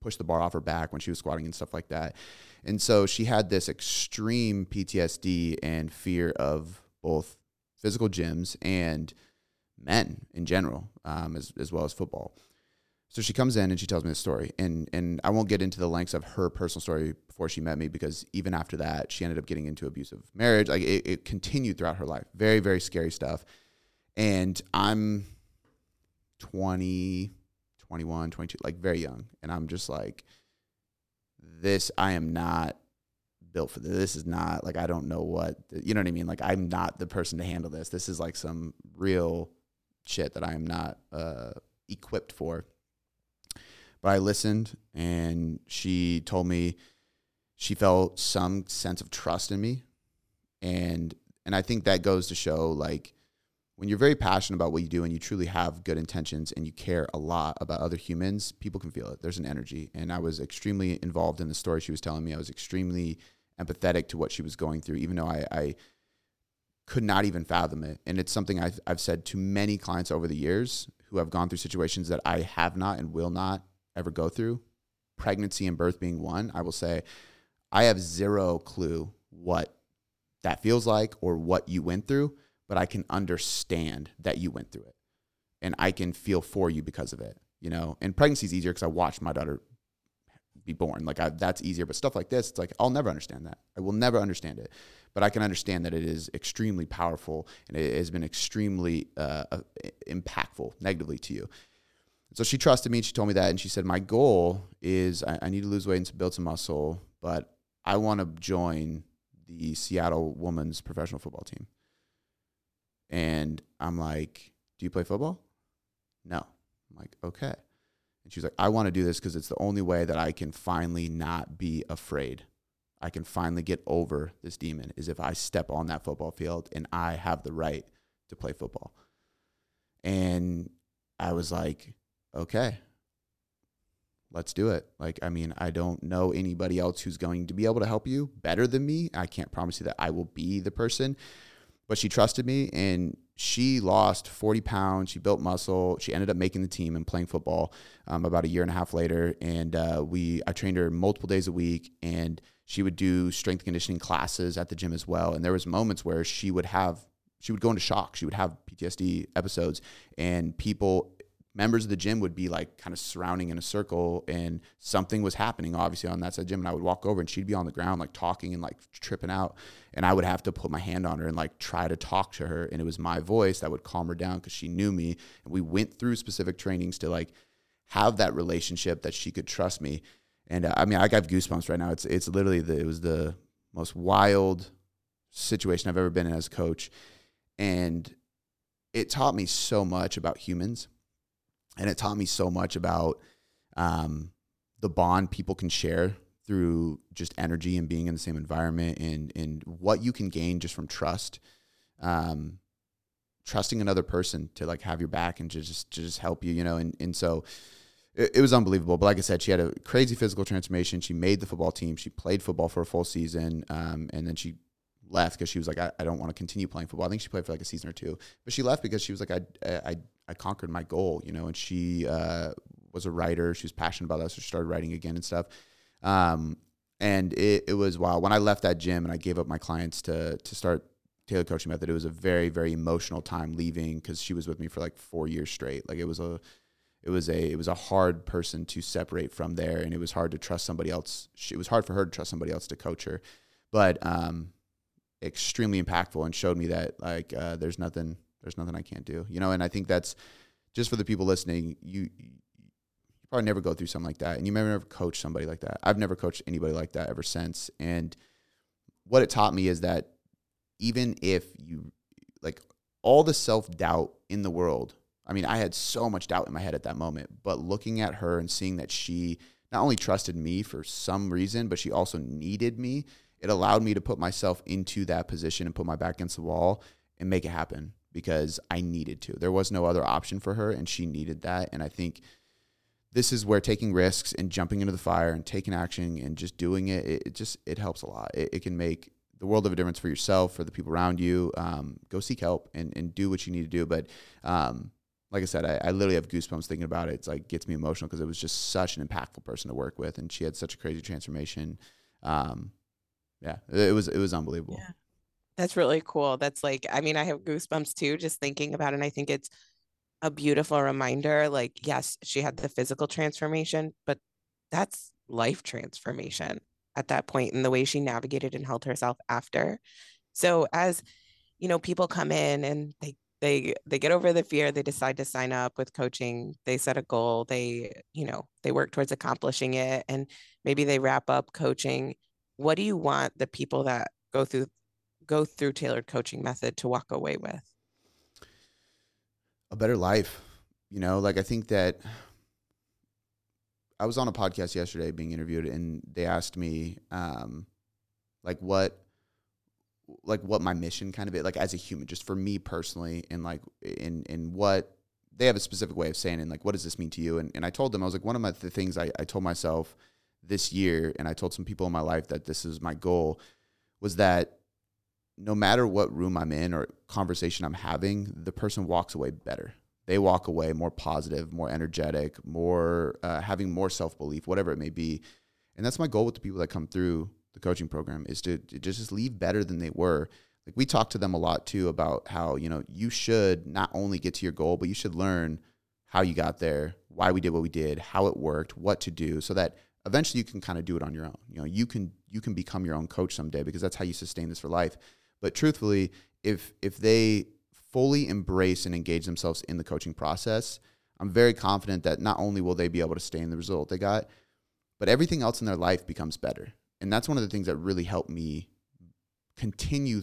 push the bar off her back when she was squatting and stuff like that. And so she had this extreme PTSD and fear of both physical gyms and men in general, um, as, as well as football. So she comes in and she tells me the story, and and I won't get into the lengths of her personal story before she met me because even after that, she ended up getting into abusive marriage. Like it, it continued throughout her life. Very very scary stuff. And I'm 20, 21, 22, like very young, and I'm just like, this. I am not built for this. This is not like I don't know what you know what I mean. Like I'm not the person to handle this. This is like some real shit that I am not uh, equipped for. But I listened and she told me she felt some sense of trust in me. And and I think that goes to show like when you're very passionate about what you do and you truly have good intentions and you care a lot about other humans, people can feel it. There's an energy. And I was extremely involved in the story she was telling me. I was extremely empathetic to what she was going through, even though I, I could not even fathom it. And it's something I've, I've said to many clients over the years who have gone through situations that I have not and will not ever go through, pregnancy and birth being one, I will say I have zero clue what that feels like or what you went through, but I can understand that you went through it. And I can feel for you because of it, you know. And pregnancy is easier because I watched my daughter be born. Like I, that's easier. But stuff like this, it's like I'll never understand that. I will never understand it. But I can understand that it is extremely powerful and it has been extremely uh, uh impactful negatively to you. So she trusted me. She told me that, and she said, "My goal is I, I need to lose weight and to build some muscle, but I want to join the Seattle women's professional football team." And I'm like, "Do you play football?" No. I'm like, "Okay." And she's like, "I want to do this because it's the only way that I can finally not be afraid. I can finally get over this demon is if I step on that football field and I have the right to play football." And I was like, okay, let's do it. Like, I mean, I don't know anybody else who's going to be able to help you better than me. I can't promise you that I will be the person, but she trusted me and she lost 40 pounds. She built muscle. She ended up making the team and playing football um, about a year and a half later. And uh, we, I trained her multiple days a week and she would do strength conditioning classes at the gym as well. And there was moments where she would have, she would go into shock. She would have PTSD episodes and people members of the gym would be like kind of surrounding in a circle and something was happening obviously on that side gym and I would walk over and she'd be on the ground like talking and like tripping out and I would have to put my hand on her and like try to talk to her and it was my voice that would calm her down because she knew me and we went through specific trainings to like have that relationship that she could trust me and uh, I mean I got goosebumps right now. It's it's literally the it was the most wild situation I've ever been in as a coach and it taught me so much about humans and it taught me so much about um, the bond people can share through just energy and being in the same environment and and what you can gain just from trust um, trusting another person to like have your back and to just to just help you you know and and so it, was unbelievable. But like i said she had a crazy physical transformation. She made the football team. She played football for a full season um, and then she left because she was like I, I don't want to continue playing football. I think she played for like a season or two but she left because she was like i I conquered my goal, you know, and she uh, was a writer. She was passionate about that. So she started writing again and stuff. Um, and it, it was wow. When I left that gym and I gave up my clients to, to start Tailored Coaching Method, it was a very, very emotional time leaving because she was with me for like four years straight. Like it was a, it was a, it was a hard person to separate from there. And it was hard to trust somebody else. It was hard for her to trust somebody else to coach her, but, um, extremely impactful and showed me that like, uh, there's nothing, there's nothing I can't do. You know, and I think that's just for the people listening, you you probably never go through something like that. And you may never coach somebody like that. I've never coached anybody like that ever since. And what it taught me is that even if you like all the self doubt in the world, I mean, I had so much doubt in my head at that moment, but looking at her and seeing that she not only trusted me for some reason, but she also needed me, it allowed me to put myself into that position and put my back against the wall and make it happen because I needed to. There was no other option for her, and she needed that. And I think this is where taking risks and jumping into the fire and taking action and just doing it, it, it just it helps a lot. It, it, can make the world of a difference for yourself, for the people around you. Um, go seek help and, and do what you need to do. But um, like I said, I, I, literally have goosebumps thinking about it. It's like gets me emotional because it was just such an impactful person to work with, and she had such a crazy transformation. Um, yeah, it was it was unbelievable. Yeah. That's really cool. That's like, I mean, I have goosebumps too, just thinking about it. And I think it's a beautiful reminder. Like, yes, she had the physical transformation, but that's life transformation at that point and the way she navigated and held herself after. So as you know, people come in and they they they get over the fear, they decide to sign up with coaching, they set a goal, they, you know, they work towards accomplishing it and maybe they wrap up coaching. What do you want the people that go through go through tailored coaching method to walk away with? A better life. You know, like I think that I was on a podcast yesterday being interviewed and they asked me um like what like what my mission kind of is like as a human just for me personally and like in in what they have a specific way of saying and like what does this mean to you and, and i told them i was like one of my, the things I, I told myself this year and i told some people in my life that this is my goal was that no matter what room I'm in or conversation I'm having, the person walks away better. They walk away more positive, more energetic, more uh, having more self belief, whatever it may be. And that's my goal with the people that come through the coaching program is to, to just leave better than they were. Like we talk to them a lot too about how you know you should not only get to your goal, but you should learn how you got there, why we did what we did, how it worked, what to do, so that eventually you can kind of do it on your own. You know, you can you can become your own coach someday because that's how you sustain this for life. But truthfully, if if they fully embrace and engage themselves in the coaching process, I'm very confident that not only will they be able to stay in the result they got, but everything else in their life becomes better. And that's one of the things that really helped me continue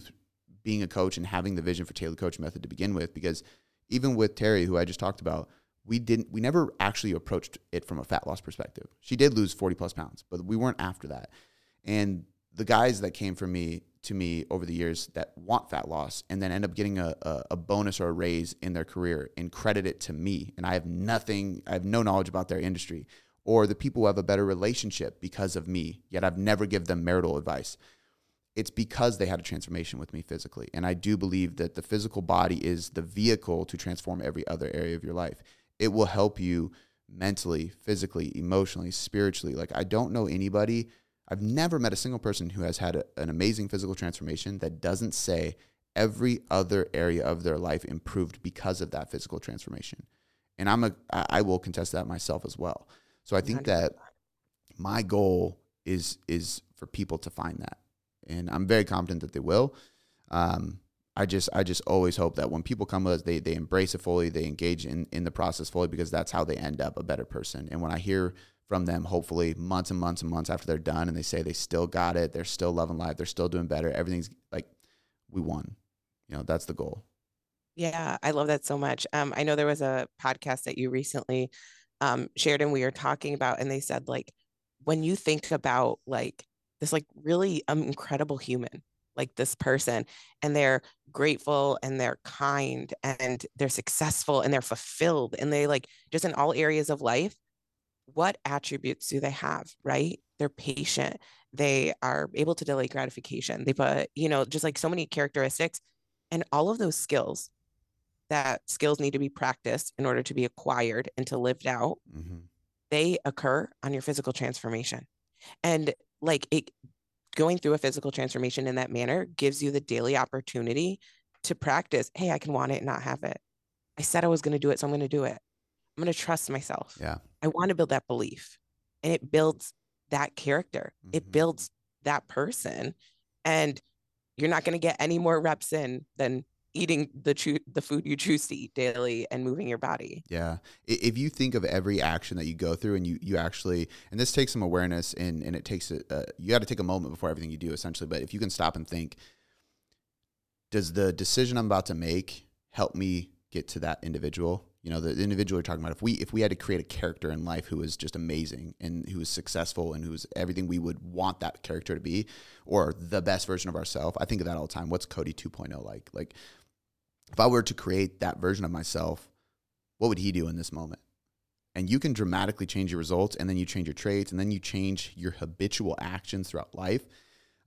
being a coach and having the vision for tailored coach method to begin with because even with Terry who I just talked about we didn't we never actually approached it from a fat loss perspective. She did lose 40 plus pounds, but we weren't after that. And the guys that came from me to me over the years that want fat loss and then end up getting a, a, a, bonus or a raise in their career and credit it to me. And I have nothing, I have no knowledge about their industry. Or the people who have a better relationship because of me, yet I've never given them marital advice. It's because they had a transformation with me physically. And I do believe that the physical body is the vehicle to transform every other area of your life. It will help you mentally, physically, emotionally, spiritually. Like, I don't know anybody I've never met a single person who has had a, an amazing physical transformation that doesn't say every other area of their life improved because of that physical transformation. And I'm a I will contest that myself as well. So I think that my goal is is for people to find that, and I'm very confident that they will. Um, I just I just always hope that when people come with us, they they embrace it fully, they engage in in the process fully because that's how they end up a better person. And when I hear from them hopefully months and months and months after they're done and they say they still got it they're still loving life they're still doing better everything's like we won. You know that's the goal. Yeah i love that so much. Um, i know there was a podcast that you recently um, shared and we were talking about and they said like when you think about like this like really um, incredible human like this person and they're grateful and they're kind and they're successful and they're fulfilled and they like just in all areas of life what attributes do they have, right? They're patient. They are able to delay gratification. They put, you know, just like so many characteristics and all of those skills that skills need to be practiced in order to be acquired and to lived out. Mm-hmm. They occur on your physical transformation. And like it going through a physical transformation in that manner gives you the daily opportunity to practice, hey, I can want it and not have it. I said I was going to do it, so I'm going to do it. I'm going to trust myself. Yeah. I want to build that belief. And it builds that character, mm-hmm. it builds that person. And you're not going to get any more reps in than eating the cho- the food you choose to eat daily and moving your body. Yeah. If you think of every action that you go through and you you actually and this takes some awareness and and it takes a, uh, you got to take a moment before everything you do essentially, but if you can stop and think does the decision I'm about to make help me get to that individual? You know the individual you're talking about if we if we had to create a character in life who is just amazing and who is successful and who's everything we would want that character to be or the best version of ourselves i think of that all the time what's cody 2.0 like like if i were to create that version of myself what would he do in this moment and you can dramatically change your results and then you change your traits and then you change your habitual actions throughout life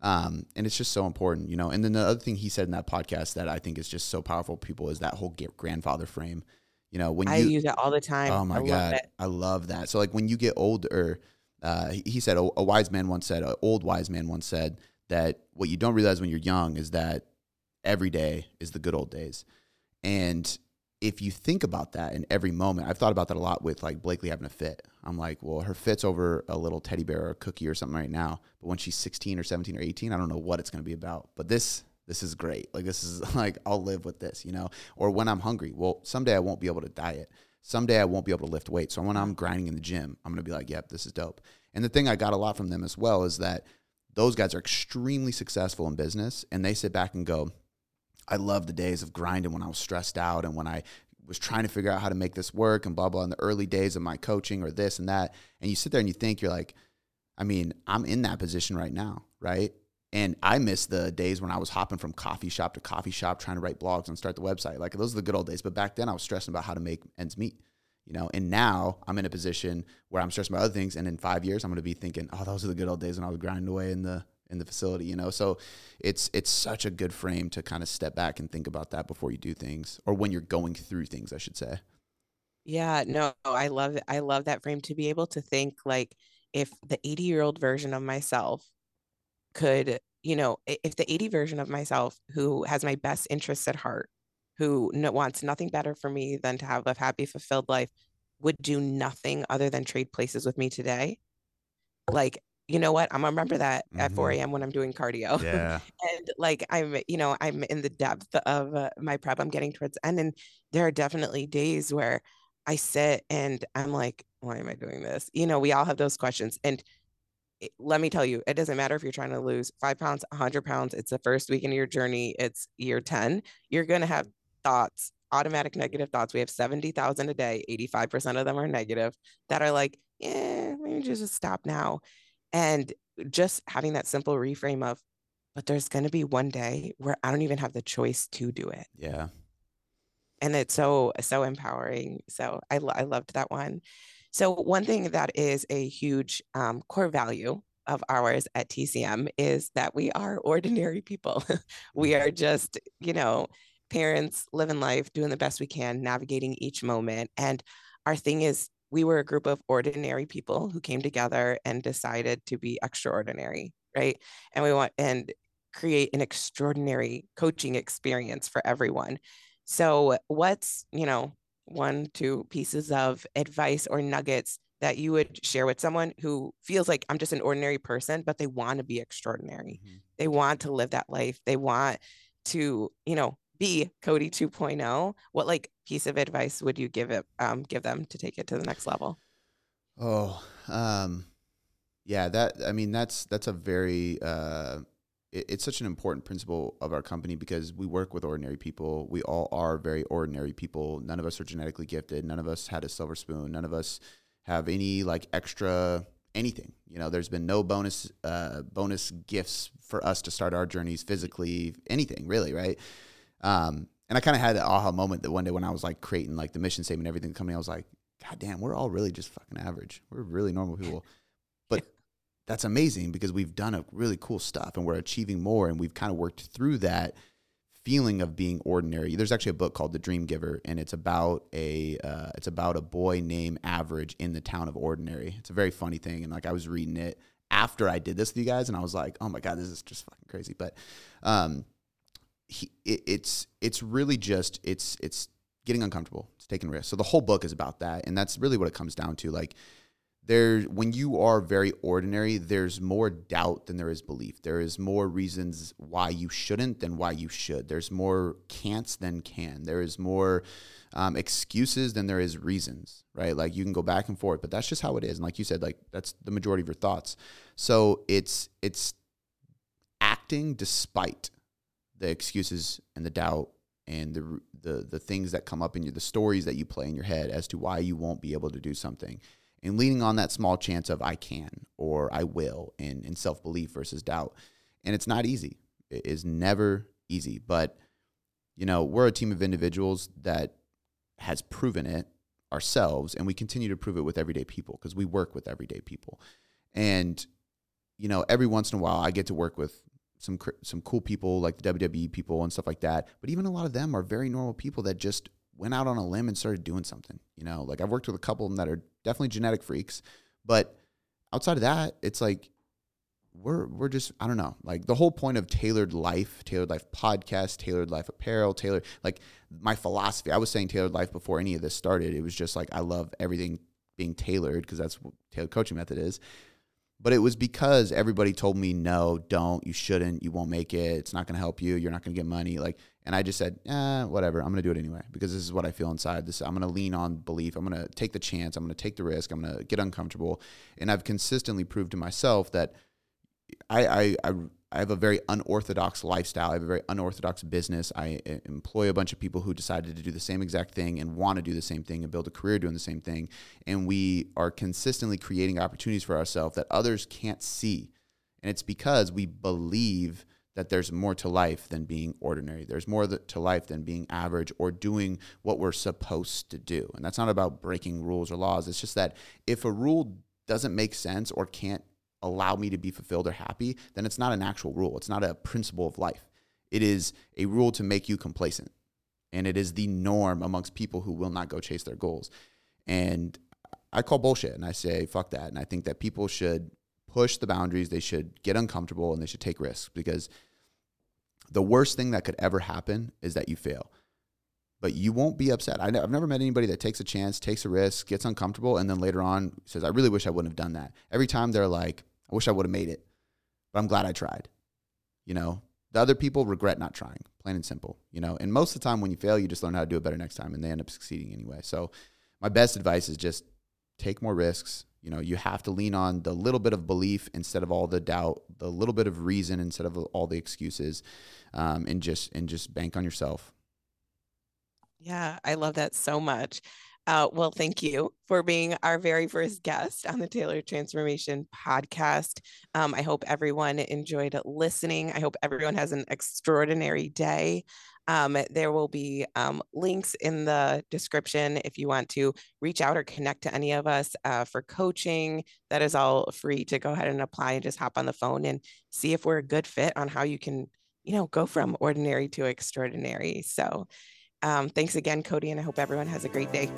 um, and it's just so important, you know. And then the other thing he said in that podcast that I think is just so powerful, people, is that whole grandfather frame. You know, when I you use it all the time. Oh my I god, love I love that. So like when you get older, uh, he, said a, a wise man once said, an old wise man once said that what you don't realize when you're young is that every day is the good old days, and if you think about that in every moment, I've thought about that a lot with like Blakely having a fit. I'm like, well, her fit's over a little teddy bear or a cookie or something right now. But when she's 16 or 17 or 18, I don't know what it's going to be about. But this, this is great. Like, this is like, I'll live with this, you know? Or when I'm hungry, well, someday I won't be able to diet. Someday I won't be able to lift weights. So when I'm grinding in the gym, I'm to be like, yep, this is dope. And the thing I got a lot from them as well is that those guys are extremely successful in business and they sit back and go, I love the days of grinding when I was stressed out and when I was trying to figure out how to make this work and blah blah in the early days of my coaching or this and that and you sit there and you think you're like i mean i'm in that position right now right and i miss the days when i was hopping from coffee shop to coffee shop trying to write blogs and start the website like those are the good old days but back then i was stressing about how to make ends meet you know and now i'm in a position where i'm stressing about other things and in five years i'm going to be thinking oh those are the good old days when i was grinding away in the in the facility, you know. So it's it's such a good frame to kind of step back and think about that before you do things or when you're going through things, I should say. Yeah, no, I love it. I love that frame to be able to think like if the 80 year old version of myself could, you know, if the 80 version of myself who has my best interests at heart, who wants nothing better for me than to have a happy, fulfilled life, would do nothing other than trade places with me today. Like you know what? I'm gonna remember that mm-hmm. at 4 a.m. Mm-hmm. when I'm doing cardio. Yeah. and like I'm, you know, I'm in the depth of uh, my prep. I'm getting towards end, and there are definitely days where I sit and I'm like, why am I doing this? You know, we all have those questions. And it, let me tell you, it doesn't matter if you're trying to lose five pounds, 100 pounds. It's the first week in your journey. It's year 10. You're gonna have thoughts, automatic negative thoughts. We have 70,000 a day. 85% of them are negative. That are like, yeah, maybe just stop now and just having that simple reframe of, but there's going to be one day where I don't even have the choice to do it. Yeah. And it's so, so empowering. So I, I loved that one. So, one thing that is a huge um, core value of ours at TCM is that we are ordinary people. we are just, you know, parents living life, doing the best we can, navigating each moment. And our thing is we were a group of ordinary people who came together and decided to be extraordinary, right? And we want and create an extraordinary coaching experience for everyone. So, what's, you know, one, two pieces of advice or nuggets that you would share with someone who feels like I'm just an ordinary person, but they want to be extraordinary? Mm-hmm. They want to live that life. They want to, you know, be Cody 2.0, what like piece of advice would you give it um give them to take it to the next level? Oh, um yeah, that I mean that's that's a very uh it's such an important principle of our company because we work with ordinary people. We all are very ordinary people. None of us are genetically gifted. None of us had a silver spoon. None of us have any like extra anything. You know, there's been no bonus uh, bonus gifts for us to start our journeys physically, anything really, right? Um, and I kind of had that aha moment that one day when I was like creating like the mission statement, everything coming, I was like, God damn, we're all really just fucking average. We're really normal people. That's amazing because we've done a really cool stuff and we're achieving more and we've kind of worked through that feeling of being ordinary. There's actually a book called The Dream Giver, and it's about a uh, it's about a boy named Average in the town of Ordinary. It's a very funny thing, and like I was reading it after I did this with you guys, and I was like, oh my god, this is just fucking crazy. But um, he, it, it's it's really just it's it's getting uncomfortable. It's taking risks. So the whole book is about that, and that's really what it comes down to. Like there, when you are very ordinary, there's more doubt than there is belief. There is more reasons why you shouldn't than why you should. There's more can'ts than can. There is more um, excuses than there is reasons. Right? Like you can go back and forth, but that's just how it is. And like you said, like that's the majority of your thoughts. So it's it's acting despite the excuses and the doubt and the the the things that come up in you, the stories that you play in your head as to why you won't be able to do something, and leaning on that small chance of I can or I will, and in self belief versus doubt, and it's not easy. It is never easy, but you know we're a team of individuals that has proven it ourselves and we continue to prove it with everyday people because we work with everyday people. And you know every once in a while i get to work with some some cool people like the WWE people and stuff like that. But even a lot of them are very normal people that just went out on a limb and started doing something you know like i've worked with a couple of them that are definitely genetic freaks but outside of that it's like we're we're just I don't know like the whole point of tailored life, tailored life podcast, tailored life apparel, tailored like my philosophy. I was saying tailored life before any of this started. It was just like I love everything being tailored because that's what tailored coaching method is. But it was because everybody told me no, don't, you shouldn't, you won't make it, it's not going to help you, you're not going to get money. Like, and I just said, eh, whatever, I'm going to do it anyway because this is what I feel inside. This, I'm going to lean on belief. I'm going to take the chance. I'm going to take the risk. I'm going to get uncomfortable, and I've consistently proved to myself that I, I, I, I have a very unorthodox lifestyle. I have a very unorthodox business. I uh, employ a bunch of people who decided to do the same exact thing and want to do the same thing and build a career doing the same thing. And we are consistently creating opportunities for ourselves that others can't see. And it's because we believe that there's more to life than being ordinary. There's more to life than being average or doing what we're supposed to do. And that's not about breaking rules or laws. It's just that if a rule doesn't make sense or can't allow me to be fulfilled or happy, then it's not an actual rule. It's not a principle of life. It is a rule to make you complacent. And it is the norm amongst people who will not go chase their goals. And I call bullshit and I say, fuck that. And I think that people should push the boundaries, they should get uncomfortable, and they should take risks because the worst thing that could ever happen is that you fail. But you won't be upset. I have never met anybody that takes a chance, takes a risk, gets uncomfortable, and then later on says, I really wish I wouldn't have done that. Every time they're like, I wish I would have made it, but I'm glad I tried. You know, the other people regret not trying, plain and simple. You know, and most of the time when you fail, you just learn how to do it better next time, and they end up succeeding anyway. So, my best advice is just take more risks. You know, you have to lean on the little bit of belief instead of all the doubt, the little bit of reason instead of all the excuses, um, and just and just bank on yourself. Yeah, I love that so much. Uh, well, thank you for being our very first guest on the Tailored Transformation podcast. Um, I hope everyone enjoyed listening. I hope everyone has an extraordinary day. Um, there will be um, links in the description if you want to reach out or connect to any of us uh, for coaching. That is all free to go ahead and apply and just hop on the phone and see if we're a good fit on how you can, you know, go from ordinary to extraordinary. So um, thanks again, Cody, and I hope everyone has a great day.